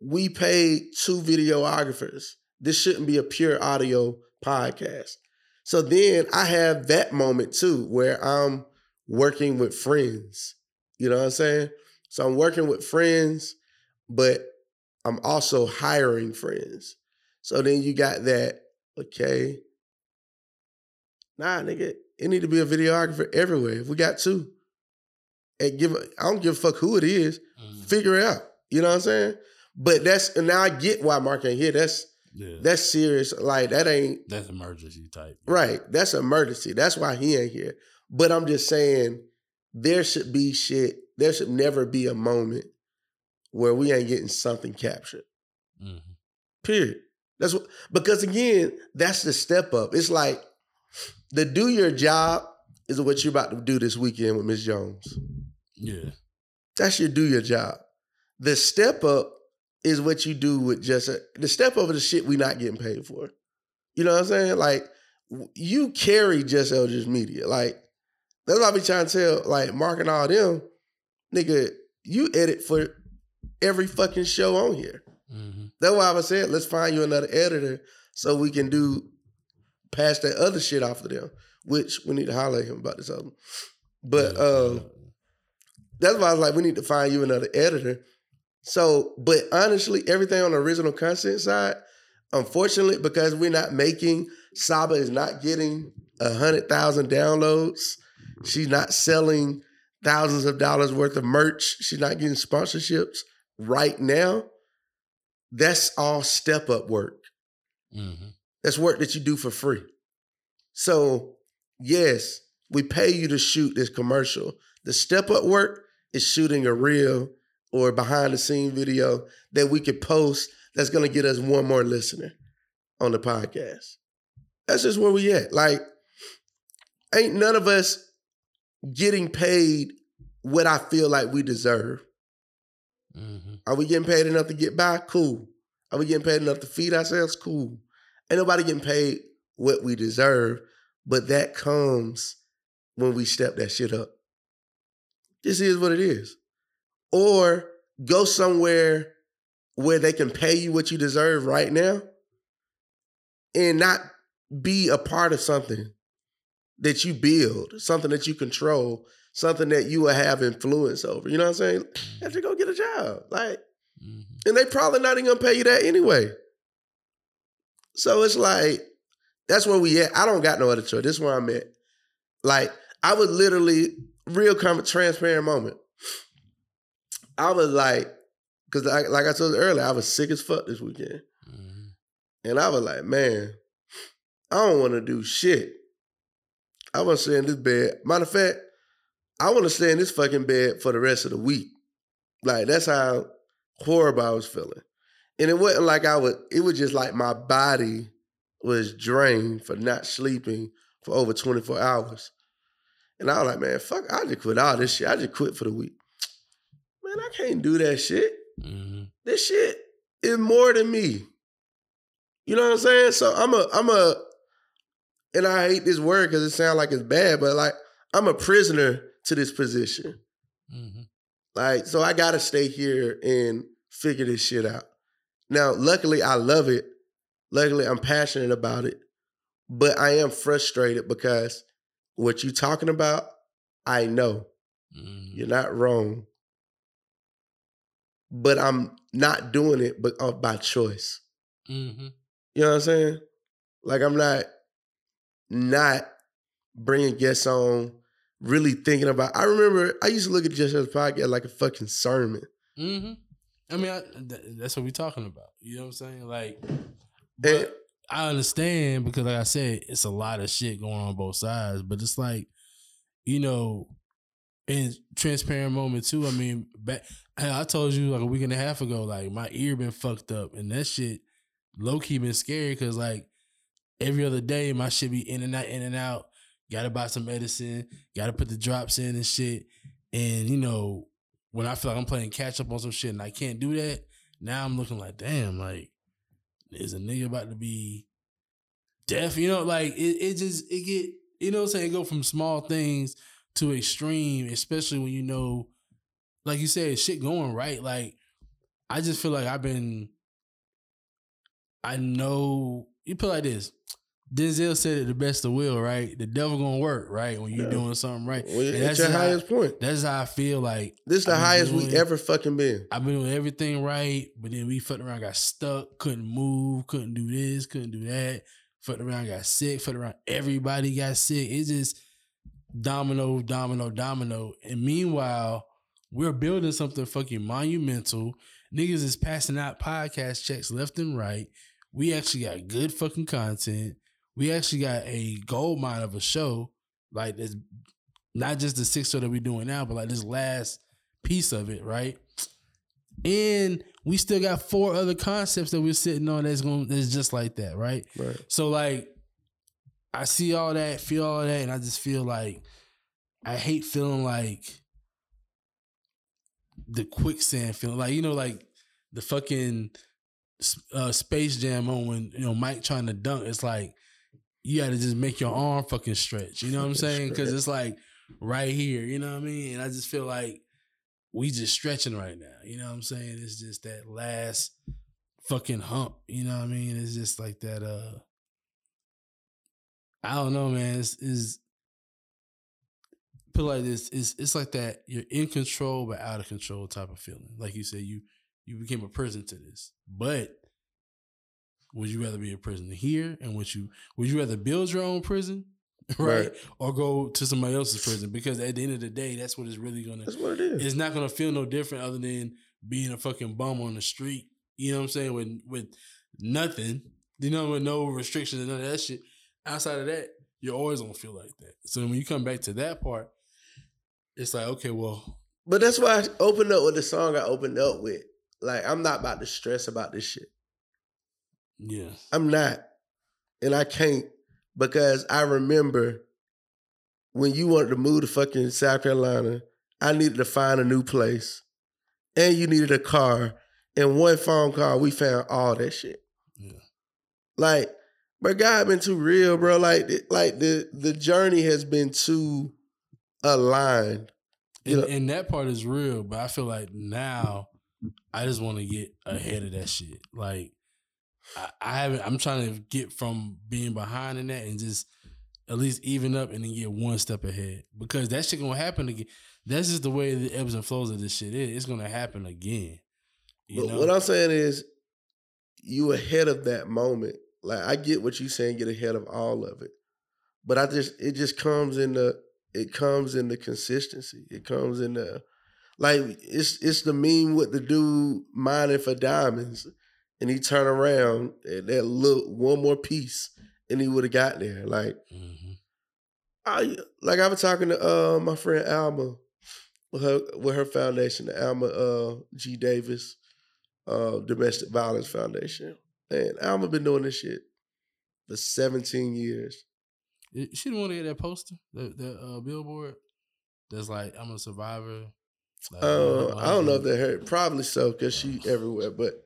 we paid two videographers. This shouldn't be a pure audio podcast. So then I have that moment too where I'm working with friends. You know what I'm saying? So I'm working with friends, but I'm also hiring friends. So then you got that, okay. Nah, nigga, it need to be a videographer everywhere. If we got two, and give a, I don't give a fuck who it is, Mm-hmm. figure it out. You know what I'm saying? But that's and now I get why Mark ain't here. That's Yeah, that's serious. Like that ain't that's emergency type. right. That's emergency. That's why he ain't here. But I'm just saying there should be shit. There should never be a moment where we ain't getting something captured. hmm Period. That's what because again, that's the step up. It's like the do your job is what you're about to do this weekend with Miss Jones. Yeah. That's your do your job. The step up is what you do with just a, the step over the shit we not getting paid for. You know what I'm saying? Like you carry just Eldridge Media. Like that's what I be trying to tell like Mark and all them, nigga. You edit for every fucking show on here. Mm-hmm. That's why I was saying let's find you another editor so we can do pass that other shit off of them. Which we need to holler at him about this album. But um that's why I was like, we need to find you another editor. So, but honestly, everything on the original content side, unfortunately, because we're not making, Saba is not getting a hundred thousand downloads. She's not selling thousands of dollars worth of merch. She's not getting sponsorships right now. That's all step up work. Mm-hmm. That's work that you do for free. So, yes, we pay you to shoot this commercial. The step up work is shooting a reel or behind the scene video that we could post that's going to get us one more listener on the podcast. That's just where we at. Like, ain't none of us getting paid what I feel like we deserve. Mm-hmm. Are we getting paid enough to get by? Cool. Are we getting paid enough to feed ourselves? Cool. Ain't nobody getting paid what we deserve, but that comes when we step that shit up. This is what it is. Or go somewhere where they can pay you what you deserve right now and not be a part of something that you build, something that you control, something that you will have influence over. You know what I'm saying? You have to go get a job. Like, Mm-hmm. and they probably not even gonna pay you that anyway. So it's like that's where we at. I don't got no other choice. This is where I'm at. Like I was literally real com- transparent moment. I was like, because I, like I told you earlier, I was sick as fuck this weekend, Mm-hmm. and I was like, man, I don't want to do shit. I want to stay in this bed. Matter of fact, I want to stay in this fucking bed for the rest of the week. Like that's how horrible I was feeling. And it wasn't like I would, it was just like my body was drained for not sleeping for over 24 hours. And I was like, man, fuck, I just quit all this shit. I just quit for the week. Man, I can't do that shit. Mm-hmm. This shit is more than me. You know what I'm saying? So I'm a, I'm a, and I hate this word because it sounds like it's bad, but like I'm a prisoner to this position. Mm-hmm. Like, so I gotta stay here and figure this shit out. Now, luckily, I love it. Luckily, I'm passionate about it. But I am frustrated because what you talking about, I know. Mm-hmm. You're not wrong. But I'm not doing it but uh, by choice. Mm-hmm. You know what I'm saying? Like I'm not not bringing guests on, really thinking about. I remember I used to look at Just Us podcast like a fucking sermon. Mm-hmm. I mean, I, th- that's what we're talking about. You know what I'm saying? Like, And- but I understand because, like I said, it's a lot of shit going on both sides. But it's like, you know, in transparent moment too. I mean, back I told you like a week and a half ago, like my ear been fucked up, and that shit low key been scary because like every other day my shit be in and out, in and out. Got to buy some medicine. Got to put the drops in and shit. And you know, when I feel like I'm playing catch up on some shit and I can't do that, now I'm looking like, damn, like is a nigga about to be deaf? You know, like it, it just it get you know what I'm saying, it go from small things to extreme, especially when you know, like you said, shit going right. Like I just feel like I've been I know you put like this. Denzel said it the best of will, right? The devil gonna work, right? When you're Yeah. doing something right. Well, And that's your highest point. That's how I feel like This is the highest we ever fucking been. I've been doing everything right, but then we fucked around, got stuck, couldn't move, couldn't do this, couldn't do that. Fucked around, got sick, fucked around, everybody got sick. It's just domino, domino, domino. And meanwhile, we're building something fucking monumental. Niggas is passing out podcast checks left and right. We actually got good fucking content. We actually got a gold mine of a show. Like it's not just the six show that we're doing now, but like this last piece of it, right? And we still got four other concepts that we're sitting on that's going that's just like that, right? Right. So like I see all that, feel all that, and I just feel like I hate feeling like the quicksand feeling. Like, you know, like the fucking uh, Space Jam on when you know Mike trying to dunk. It's like you got to just make your arm fucking stretch. You know what I'm saying? Because it's like right here. You know what I mean? And I just feel like we just stretching right now. You know what I'm saying? It's just that last fucking hump. You know what I mean? It's just like that. Uh, I don't know, man. It's, it's put like this. It's it's like that. You're in control but out of control type of feeling. Like you said, you you became a prison to this. But would you rather be a prisoner here? And would you would you rather build your own prison? Right. Right. Or go to somebody else's prison? Because at the end of the day, that's what it's really gonna That's what it is. it's not gonna feel no different other than being a fucking bum on the street. You know what I'm saying? With with nothing, you know, with no restrictions and none of that shit. Outside of that, you're always gonna feel like that. So when you come back to that part, it's like, okay, well, But that's why I opened up with the song I opened up with. Like, I'm not about to stress about this shit. Yeah, I'm not. And I can't because I remember when you wanted to move to fucking South Carolina, I needed to find a new place. And you needed a car. And one phone call, we found all that shit. yeah, Like, but God been too real, bro. Like, like the the journey has been too aligned. And, and that part is real. But I feel like now I just want to get ahead of that shit. Like I, I haven't. I'm trying to get from being behind in that and just at least even up and then get one step ahead because that shit gonna happen again. That's just the way the ebbs and flows of this shit is. It's gonna happen again. You But know? what I'm saying is, you ahead of that moment. Like I get what you're saying, get ahead of all of it. But I just it just comes in the it comes in the consistency. It comes in the like it's it's the meme with the dude mining for diamonds, and he turned around and that look one more piece, and he would have got there. Like Mhm. I like I was talking to uh my friend Alma with her with her foundation, the Alma uh G Davis uh Domestic Violence Foundation. And Alma been doing this shit for 17 years. She didn't want to get that poster, that that uh, billboard. That's like I'm a survivor. Like, Uh, I don't know if that hurt. probably so because she everywhere, but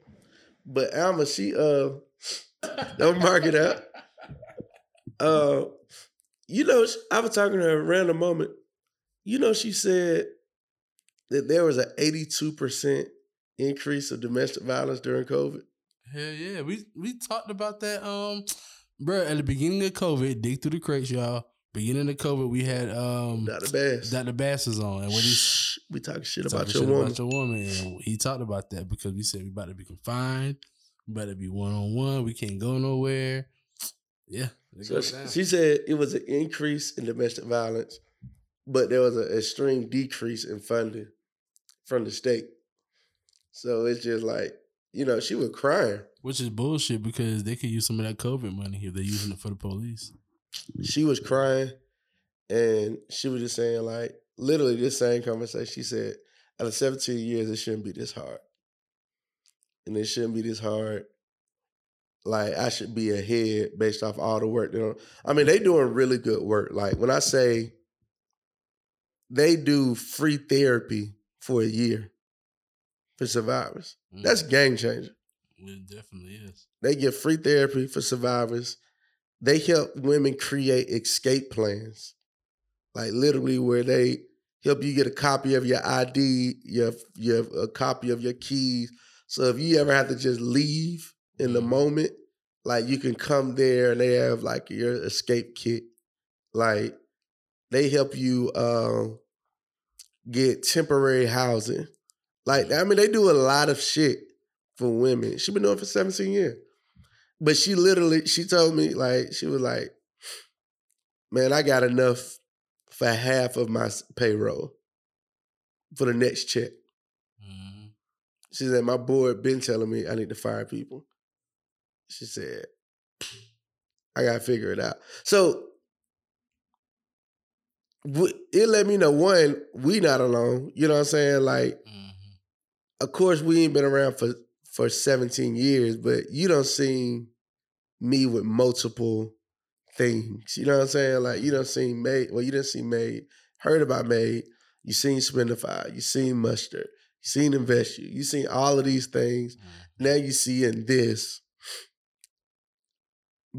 but Alma, she uh don't mark it up. Uh you know, I was talking to her a random moment. You know, she said that there was an 82% increase of domestic violence during COVID. Hell yeah, we we talked about that. Um, bro, at the beginning of COVID, dig through the crates, y'all. Beginning of COVID, we had um the best. Dr. Bass was on, and when he we talking shit about shit your woman. about your woman, and he talked about that because we said we about to be confined, we about to be one on one, we can't go nowhere. Yeah, So she, she said it was an increase in domestic violence, but there was an extreme decrease in funding from the state. So it's just like, you know, she was crying. which is bullshit because they could use some of that COVID money if they're using it for the police. She was crying and she was just saying, like, literally this same conversation. She said, out of 17 years, it shouldn't be this hard. And it shouldn't be this hard. Like I should be ahead based off all the work. They don't, I mean, they doing really good work. Like when I say they do free therapy for a year for survivors, that's Mm, game changer. it definitely is. They give free therapy for survivors. They help women create escape plans, like literally where they help you get a copy of your ID, your your a copy of your keys. So if you ever have to just leave in the Mhm. moment, like you can come there and they have like your escape kit. Like they help you um, get temporary housing. Like I mean, they do a lot of shit for women. She been doing it for 17 years. But she literally, she told me, like, she was like, man, I got enough for half of my payroll for the next check. Mhm. She said, my board been telling me I need to fire people. She said, I gotta figure it out. So it let me know one, we not alone. You know what I'm saying? Like, Mhm. of course we ain't been around for for 17 years, but you don't see me with multiple things. You know what I'm saying? Like you don't see Made. Well, you didn't see Made. Heard about Made. You seen Spendify. You seen Mustard. You seen invest you. You seen all of these things. Mm-hmm. Now you see in this.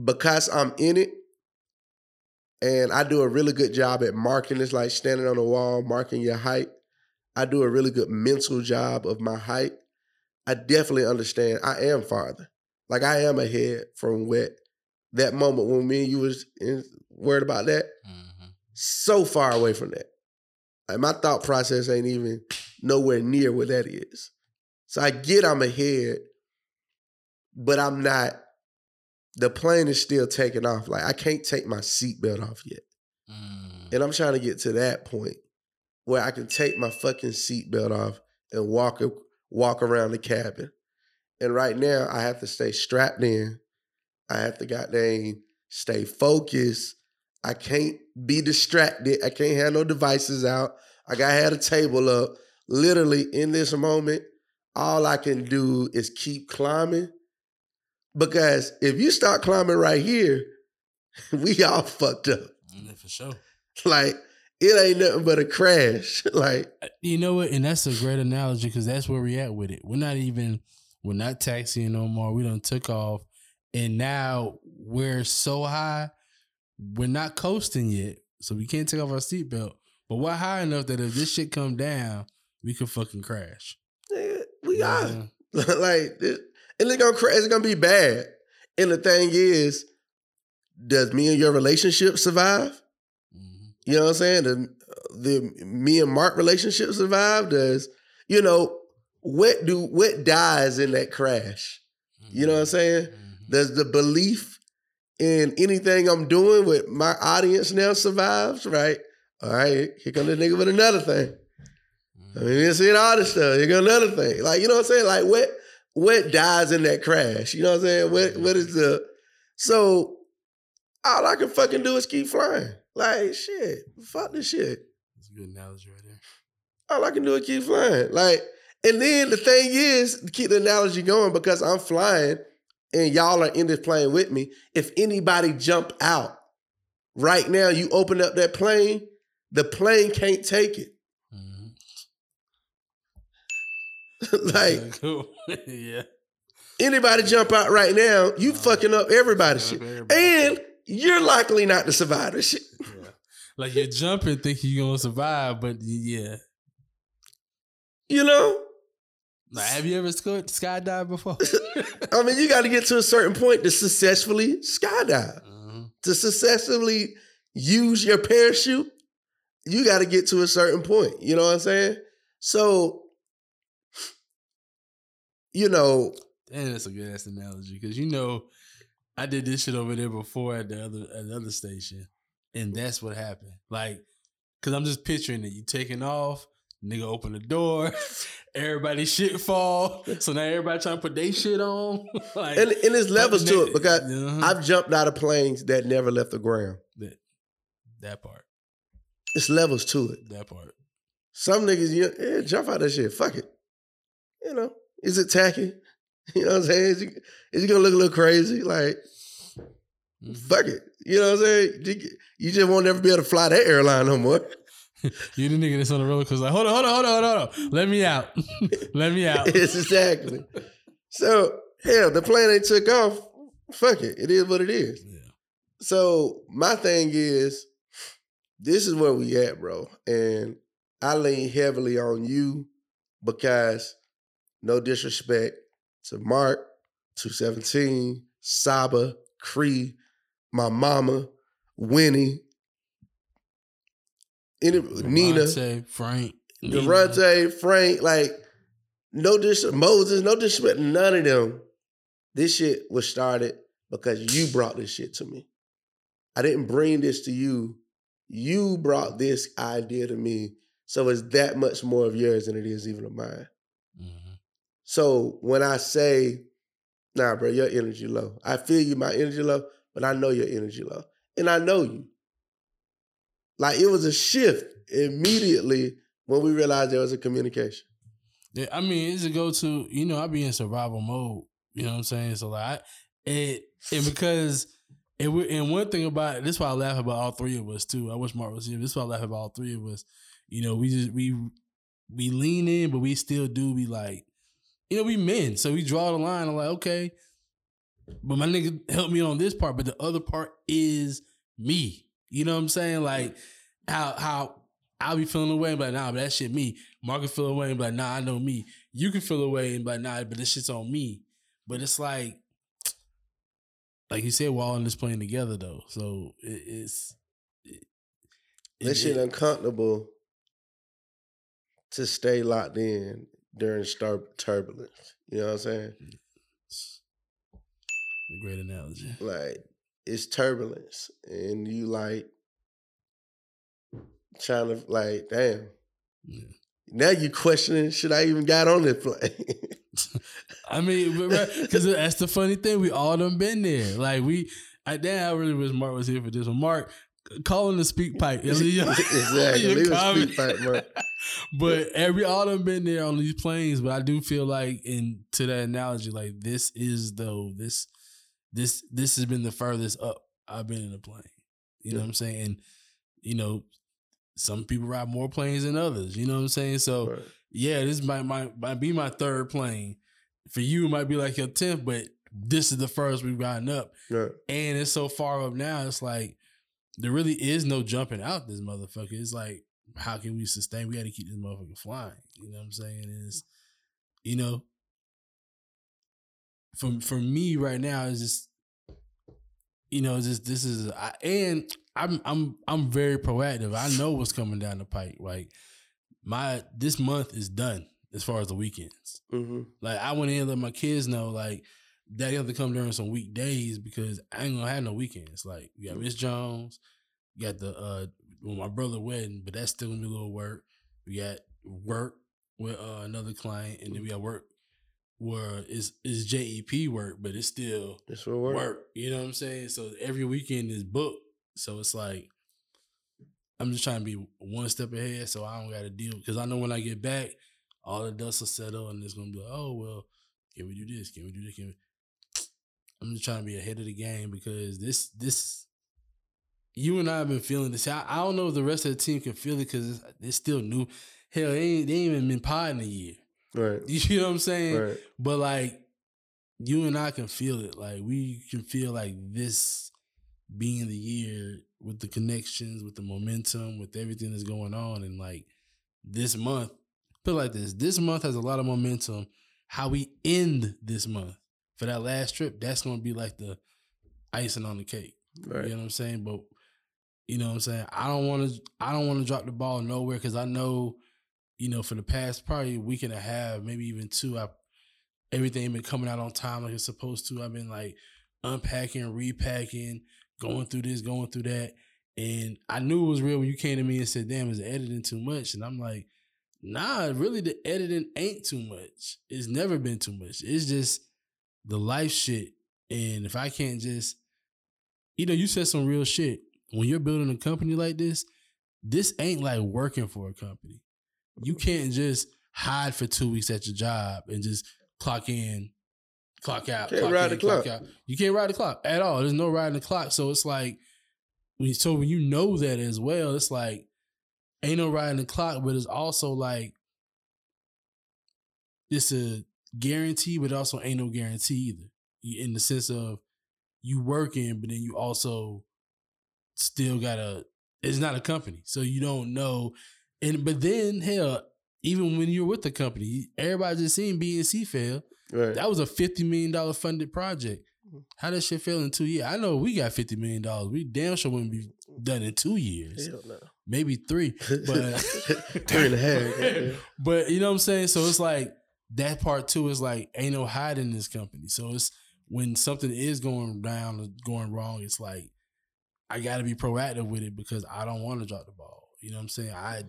Because I'm in it, and I do a really good job at marking. It's like standing on a wall, marking your height. I do a really good mental job of my height. I definitely understand. I am farther. Like I am ahead from what that moment when me and you was in, worried about that. Mhm. So far away from that. Like my thought process ain't even nowhere near where that is. So I get I'm ahead, but I'm not. The plane is still taking off. Like I can't take my seatbelt off yet. Mm. And I'm trying to get to that point where I can take my fucking seatbelt off and walk walk around the cabin. And right now, I have to stay strapped in. I have to goddamn stay focused. I can't be distracted. I can't have no devices out. I gotta have a table up. Literally in this moment, all I can do is keep climbing. Because if you start climbing right here, we all fucked up. Yeah, for sure. Like it ain't nothing but a crash. like Uh, You know what? And that's a great analogy because that's where we at with it. We're not even, we're not taxiing no more. We done took off, and now we're so high, we're not coasting yet, so we can't take off our seatbelt. But we're high enough that if this shit come down, we could fucking crash. nigga, we know what are like this, and it's gonna crash. It's gonna be bad. And the thing is, does me and your relationship survive? Mhm. You know what I'm saying? The, the me and Mark relationship survive? Does you know what do what dies in that crash? You know what I'm saying? Mhm. Does the belief in anything I'm doing with my audience now survives? Right? All right, here come the nigga with another thing. I mean, you see all this stuff. You got another thing. Like, you know what I'm saying? Like what what dies in that crash? You know what I'm saying? What what is the so all I can fucking do is keep flying. Like shit. Fuck this shit. That's a good analogy right there. All I can do is keep flying. Like, and then the thing is, to keep the analogy going, because I'm flying and y'all are in this plane with me. If anybody jump out right now, you open up that plane, the plane can't take it. Mhm. like yeah. anybody jump out right now, you Uh, fucking up everybody's shit. Everybody. And you're likely not to survive this shit. Yeah. Like you're jumping thinking you're gonna survive, but yeah. You know? Have you ever sky- skydived before? I mean, you got to get to a certain point to successfully skydive. Mhm. To successfully use your parachute, you got to get to a certain point. You know what I'm saying? So, you know, Damn, that's a good ass analogy because you know I did this shit over there before at the other at the other station, and that's what happened. Like, cause I'm just picturing it. You taking off, nigga open the door, everybody shit fall. So now everybody trying to put their shit on. like, and, and there's levels to it because Uh-huh. I've jumped out of planes that never left the ground. that, that part, It's levels to it. that part. Some niggas, you yeah, jump out of that shit. Fuck it. You know, is it tacky? You know what I'm saying? Is it, is it gonna look a little crazy? Like, Mhm. fuck it. You know what I'm saying? You- You just won't ever be able to fly that airline no more. You the nigga that's on the roller coaster. Like, hold on, hold on, hold on, hold on, hold on. Let me out. Let me out. It's exactly. So, hell, the plane ain't took off. Fuck it. It is what it is. Yeah. So, my thing is, this is where we at, bro. And I lean heavily on you because, no disrespect to Mark, 217, Saba, Cree, my mama, Winnie, any, Nina. Devontae, Frank, Nina. Durante, Frank, like no dis Moses, no disrespect, none of them. This shit was started because you brought this shit to me. I didn't bring this to you. You brought this idea to me. So it's that much more of yours than it is even of mine. Mhm. So when I say, nah, bro, your energy low. I feel you, my energy low, but I know your energy low. And I know you. Like it was a shift immediately when we realized there was a communication. Yeah, I mean, it's a go to. You know, I be in survival mode. You know what I'm saying? So like, it and because and we, and one thing about it, this is why I laugh about all three of us too. I wish Mark was here. This is why I laugh about all three of us. You know, we just we we lean in, but we still do be like, you know, we men. So we draw the line. I'm like, okay, but my nigga helped me on this part, but the other part is me. You know what I'm saying? Like how how I'll be feeling away and be like, nah, but that shit me. Mark can feel away and be like, nah, I know me. You can feel away and be like, nah, but this shit's on me. But it's like, like you said, we're all in this playing together though. So it, it's it, That shit it- uncomfortable to stay locked in during star turbulence. You know what I'm saying? Mm. a great analogy. Like it's turbulence, and you like trying to like, damn. Yeah. Now you questioning, should I even got on this plane? I mean, because that's the funny thing. We all done been there. Like we, I damn, I really wish Mark was here for this one. Mark, call him the SpeakPipe. exactly. SpeakPipe, man. but every all done been there on these planes. But I do feel like, in to that analogy, like this is though this this this has been the furthest up I've been in a plane. You know what I'm saying? And you know, some people ride more planes than others. You know what I'm saying? So Right. yeah, this might, might might be my third plane. For you, it might be like your tenth, but this is the first we've gotten up, Right. and it's so far up now. It's like there really is no jumping out this motherfucker. It's like how can we sustain? We got to keep this motherfucker flying. You know what I'm saying? Is you know, for for me right now, is just you know, just this is I, and I'm I'm I'm very proactive. I know what's coming down the pipe. Like my this month is done as far as the weekends. hmm Like I went in and let my kids know like they have to come during some weekdays because I ain't gonna have no weekends. Like you got Miss Jones, you got the uh well, my brother wedding, but that's still gonna be a little work. We got work with uh, another client, and then we got work where it's is JEP work, but it's still This will work. work. You know what I'm saying? So every weekend is booked. So it's like I'm just trying to be one step ahead, so I don't got to deal because I know when I get back, all the dust will settle, and it's gonna be like, oh well, can we do this? Can we do this? Can we? I'm just trying to be ahead of the game because this this you and I have been feeling this. I, I don't know if the rest of the team can feel it because it's, it's still new. Hell, they ain't, they ain't even been potting a year. Right. You know what I'm saying? Right. But like you and I can feel it. Like we can feel like this being the year with the connections, with the momentum, with everything that's going on. And like this month, put it like this. This month has a lot of momentum. How we end this month for that last trip, that's gonna be like the icing on the cake. Right. You know what I'm saying? But you know what I'm saying? I don't wanna I don't wanna drop the ball nowhere because I know, you know, for the past probably week and a half, maybe even two, I everything been coming out on time like it's supposed to. I've been like unpacking, repacking, going through this, going through that. And I knew it was real when you came to me and said, damn, is the editing too much? And I'm like, nah, really the editing ain't too much. It's never been too much. It's just the life shit. And if I can't just, you know, you said some real shit. When you're building a company like this, this ain't like working for a company. You can't just hide for two weeks at your job and just clock in, clock out, Can't clock ride in, the clock. out. You can't ride the clock at all. There's no riding the clock. So it's like, so when you know that as well, it's like ain't no riding the clock, but it's also like it's a guarantee, but also ain't no guarantee either. In the sense of you working, but then you also still gotta. It's not a company, so you don't know. And but then hell, even when you're with the company, everybody just seen BNC fail. Right. That was a fifty million dollar funded project. Mm-hmm. How that shit fail in two years? I know we got fifty million dollars. We damn sure wouldn't be done in two years, Hell no. maybe three. But Three and a half. but you know what I'm saying? So it's like that part too is like ain't no hiding in this company. So it's when something is going down or going wrong, it's like I gotta be proactive with it because I don't want to drop the ball. You know what I'm saying? I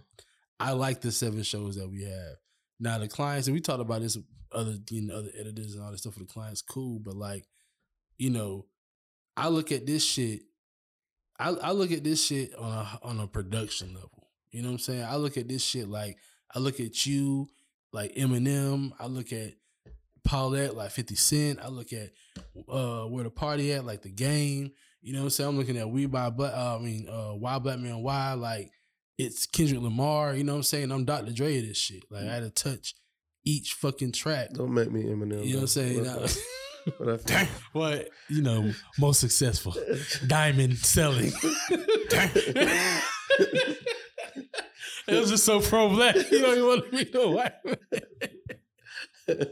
I like the seven shows that we have. Now the clients, and we talked about this other you know, other editors and all this stuff for the clients, cool. But like, you know, I look at this shit. I, I look at this shit on a on a production level. You know what I'm saying? I look at this shit like I look at you like Eminem. I look at Paulette like 50 Cent. I look at uh where the party at like the game. You know what I'm saying? I'm looking at We by Black. Uh, I mean, uh, Why Black Man Why like it's Kendrick Lamar. You know what I'm saying? I'm Dr. Dre of this shit. Like I had to touch each fucking track. Don't make me Eminem. You know what I'm saying? What Now- I- what I what you know, most successful diamond selling. it was just so pro black. You know, you want to be no white. man.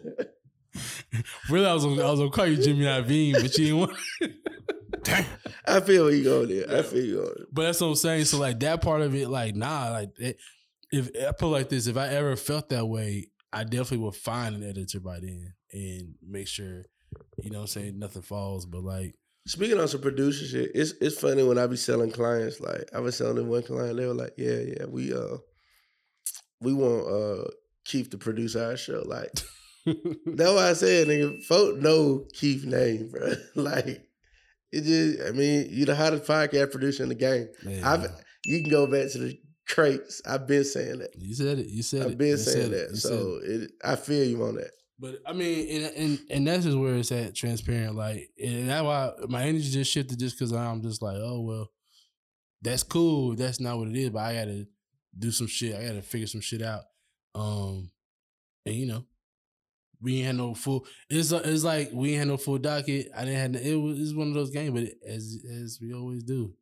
Really, I was gonna, I was gonna call you Jimmy Iovine, but you didn't want. I feel you go there. I feel you go there. But that's what I'm saying. So like that part of it, like nah, like it, if I put like this, if I ever felt that way, I definitely would find an editor by then and make sure, you know, what I'm saying nothing falls. But like, Speaking on some producer shit, it's it's funny when I be selling clients. Like I was selling one client, they were like, "Yeah, yeah, we uh, we want uh Keith to produce our show." Like that's why I said, nigga, folk know Keith name, bro. like it just, I mean—you're the hottest podcast producer in the game. man, I've you can go back to the crates. I've been saying that. you said it. You said it. I've been saying that. Said So it, I feel you on that. But I mean, and and and that's just where it's at, transparent. Like, and that's why my energy just shifted, just because I'm just like, oh well, that's cool. That's not what it is. But I got to do some shit. I got to figure some shit out. Um, and you know, we ain't had no full. It's it's like we ain't had no full docket. I didn't have. no- It was it's one of those games, but as as we always do,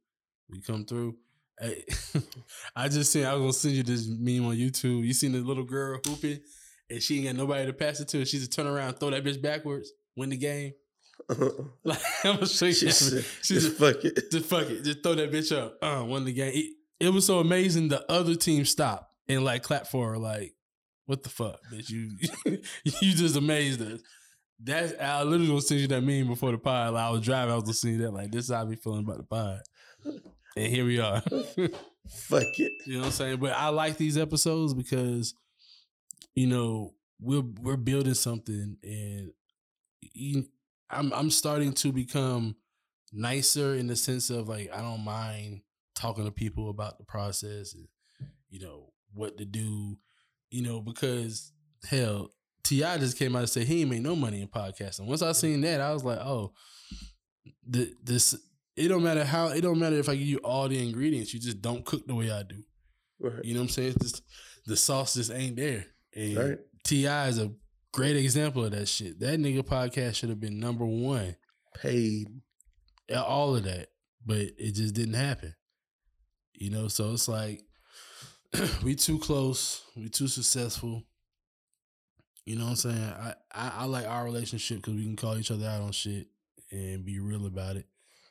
we come through. Hey, I just seen. I was gonna send you this meme on YouTube. You seen the little girl hooping, and she ain't got nobody to pass it to. She just turn around, throw that bitch backwards, win the game. Like I'm gonna show you. She that. said, just just, fuck it. just fuck it, just throw that bitch up. Uh, won the game. It, it was so amazing. The other team stopped and like clapped for her. Like, what the fuck, bitch? You you just amazed us. That's I literally gonna send you that meme before the pod. Like, I was driving, I was listening to that. Like, this is how I be feeling about the pod. And here we are. Fuck it. You know what I'm saying? But I like these episodes because, you know, we're we're building something, and you, I'm I'm starting to become nicer in the sense of like I don't mind talking to people about the process and you know what to do, you know because hell. T.I. just came out and said he ain't made no money in podcasting. Once I seen that, I was like, "Oh, the, this it don't matter how it don't matter if I give you all the ingredients. You just don't cook the way I do. Right. You know what I'm saying? It's just, the sauce just ain't there. And Right. T.I. is a great example of that shit. That nigga podcast should have been number one. Paid. All of that, but it just didn't happen. You know, so it's like we too close. We too successful. You know what I'm saying? I I, I like our relationship because we can call each other out on shit and be real about it.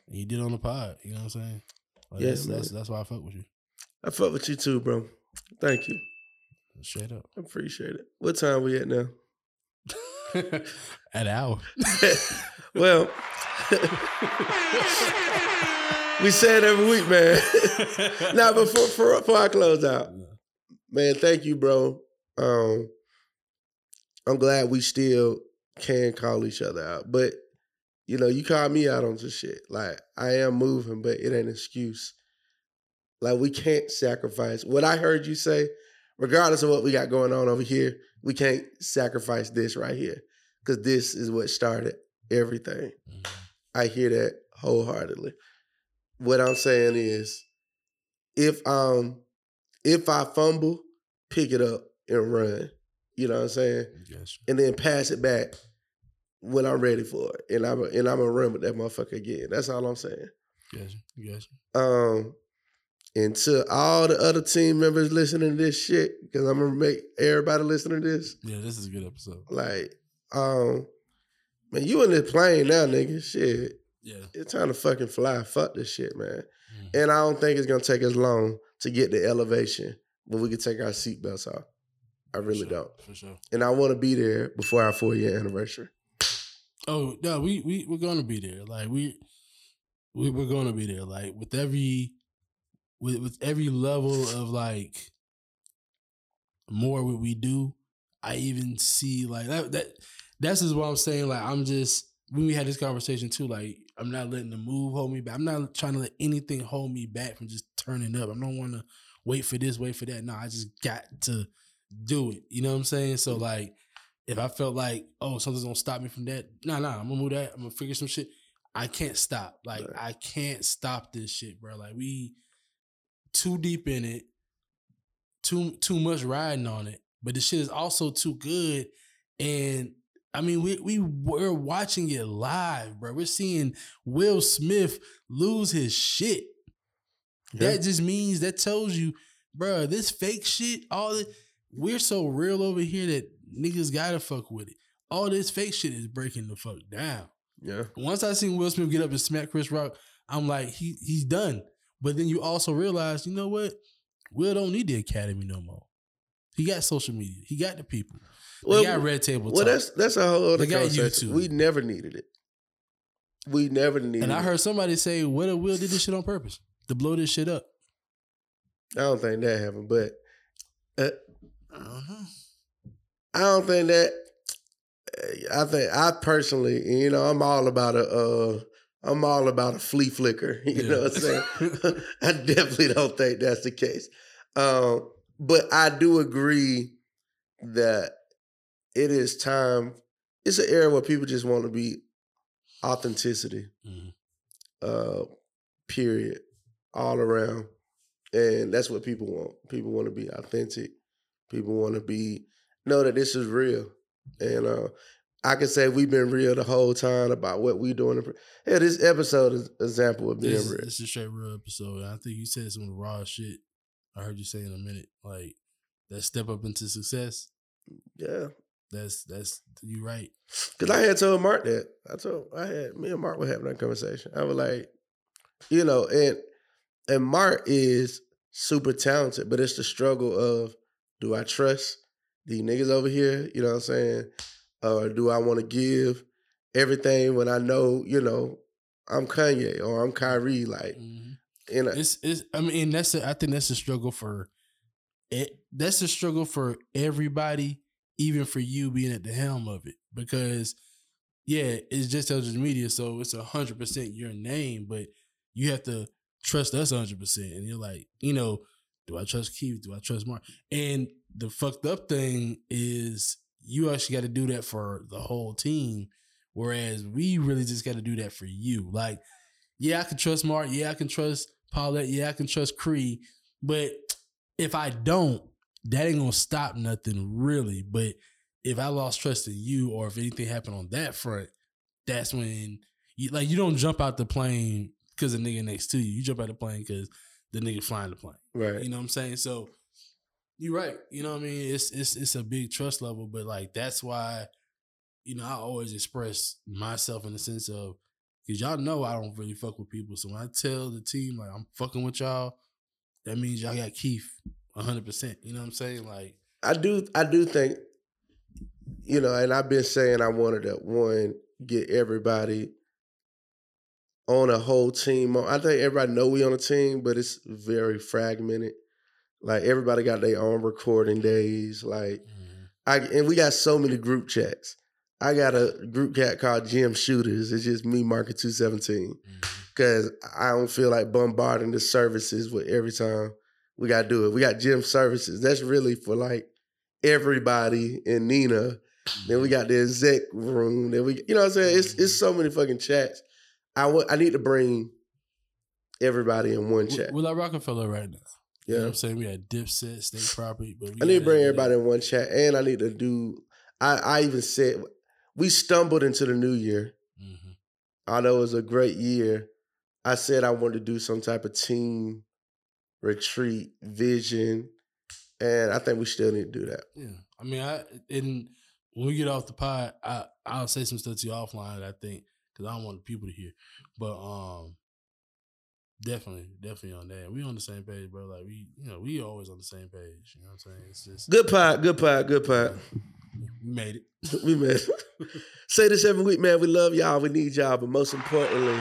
And you did on the pod. You know what I'm saying? Like, that's, man. that's that's why I fuck with you. I fuck with you too, bro. Thank you. Straight up. I appreciate it. What time we at now? An hour. well, we say it every week, man. now, before, before before I close out, man, thank you, bro. Um, I'm glad we still can call each other out, but you know, you call me out on some shit. Like I am moving, but it ain't an excuse. Like we can't sacrifice what I heard you say, regardless of what we got going on over here. We can't sacrifice this right here because this is what started everything. I hear that wholeheartedly. What I'm saying is, if um, if I fumble, pick it up and run. You know what I'm saying? Yes. and then pass it back when I'm ready for it. And I'm and I'm gonna run with that motherfucker again. That's all I'm saying. Yes. Yes. Um, and to all the other team members listening to this shit, because I'm gonna make everybody listening to this Yeah, this is a good episode. like, um, man, you in this plane now, nigga. Shit, Yeah. it's time to fucking fly. Fuck this shit, man. Mhm. And I don't think it's gonna take us long to get the elevation when we can take our seatbelts off. I really sure, don't. For sure. And I want to be there before our four year anniversary. Oh no, we we we're gonna be there. Like we we we're gonna be there. Like with every with with every level of like more what we do, I even see like that that that's just what I'm saying. Like I'm just when we had this conversation too, like I'm not letting the move hold me back. I'm not trying to let anything hold me back from just turning up. I don't want to wait for this, wait for that. No, I just got to do it. You know what I'm saying? So mm-hmm. like if I felt like, oh, something's gonna stop me from that, nah, nah, I'm gonna move that. I'm gonna figure some shit. I can't stop. Like Right. I can't stop this shit, bro. Like we too deep in it. too too much riding on it, but the shit is also too good. And I mean, we we we're watching it live, bro. We're seeing Will Smith lose his shit. Yeah. That just means that tells you, bro, this fake shit, all this, we're so real over here that niggas gotta fuck with it. All this fake shit is breaking the fuck down. Yeah. Once I seen Will Smith get up and smack Chris Rock, I'm like, he he's done. But then you also realize, you know what? Will don't need the academy no more. He got social media. He got the people. Well, he got red table well, talk. that's that's a whole other They conversation. We never needed it. We never needed. and I heard somebody say, "What a Will did this shit on purpose to blow this shit up?" I don't think that happened, but uh, Uh-huh. I don't think that. I think I personally, you know, I'm all about a. Uh, I'm all about a flea flicker. You know what I'm saying? I definitely don't think that's the case. Um, but I do agree that it is time. It's an era where people just want to be authenticity. Mhm. Uh, period, all around, and that's what people want. People want to be authentic. People want to be know that this is real, and uh, I can say we've been real the whole time about what we're doing. Yeah, this episode is an example of being This, real. this is a straight real episode. I think you said some raw shit. I heard you say in a minute, like that step up into success. Yeah. That's that's you right. Cause I had told Mark that. I told I had me and Mark were having that conversation. I was like, you know, and and Mark is super talented, but it's the struggle of do I trust these niggas over here? You know what I'm saying? Or do I want to give everything when I know, you know, I'm Kanye or I'm Kyrie? Like, Mhm. and I, It's it's. I mean, that's a, I think that's a struggle for it. That's a struggle for everybody, even for you being at the helm of it, because yeah, it's just social media, so it's a hundred percent your name, but you have to trust us hundred percent, and you're like, you know, do I trust Keith? Do I trust Mark? And the fucked up thing is you actually got to do that for the whole team, whereas we really just got to do that for you, like yeah, I can trust Mark. Yeah, I can trust Paulette. Yeah, I can trust Cree. But if I don't, that ain't gonna stop nothing really. But if I lost trust in you, or if anything happened on that front, that's when you like you don't jump out the plane because the nigga next to you. You jump out the plane because the nigga flying the plane. right. You know what I'm saying? So you're right. You know what I mean? It's it's it's a big trust level, but like that's why, you know, I always express myself in the sense of because y'all know I don't really fuck with people. So when I tell the team like I'm fucking with y'all, that means y'all got Keith hundred percent. You know what I'm saying? Like I do I do think, you know, and I've been saying I wanted to one get everybody on a whole team. I think everybody know we on a team, but it's very fragmented. Like everybody got their own recording days. Like mm-hmm. I and we got so many group chats. I got a group chat called Gym Shooters. It's just me, Market 217. Mm-hmm. Cause I don't feel like bombarding the services with every time we gotta do it. We got gym services. That's really for like everybody and Nina. Then we got the exec room. Then we, you know what I'm saying? It's it's so many fucking chats. I want I need to bring everybody in one chat. We're like Roc-A-Fella right now. You know Yeah. what I'm saying? We got Dipset, State Property, but we I need to bring everybody in one chat. And I need to do I, I even said we stumbled into the new year. Mhm. although it was a great year, I said I wanted to do some type of team retreat vision, and I think we still need to do that. Yeah, I mean, I and when we get off the pod, I I'll say some stuff to you offline. I think because I don't want the people to hear, but um, definitely, definitely on that. We on the same page, bro. Like we, you know, we always on the same page. You know what I'm saying? It's just Good pod, good pod, good pod. we made it. We made. it. Say this every week, man. We love y'all. We need y'all, but most importantly,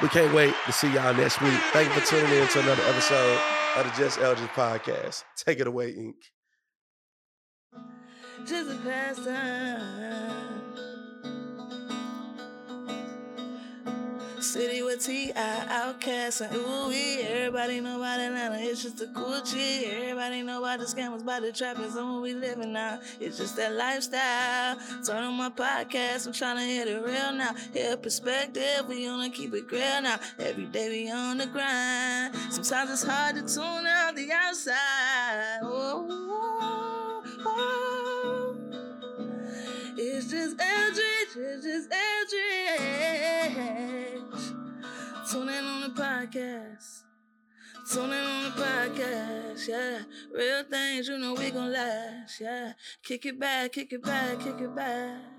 we can't wait to see y'all next week. Thank you for tuning in to another episode of the Just Eldridge podcast. Take it away, Inc. just a pastime. City with T.I. OutKast and ooh. Everybody know about Atlanta, it's just a Gucci. Everybody know about the scammers, about the trappers, and what we living now. It's just that lifestyle. Turn on my podcast, I'm trying to hit it real now. Hear perspective, we wanna keep it real now. Every day we on the grind. Sometimes it's hard to tune out the outside. Oh, oh, oh. It's just Eldridge, it's just Eldridge. Tune in on the podcast. Tune in on the podcast, yeah. Real things, you know we gon' last, yeah. Kick it back, kick it back, kick it back.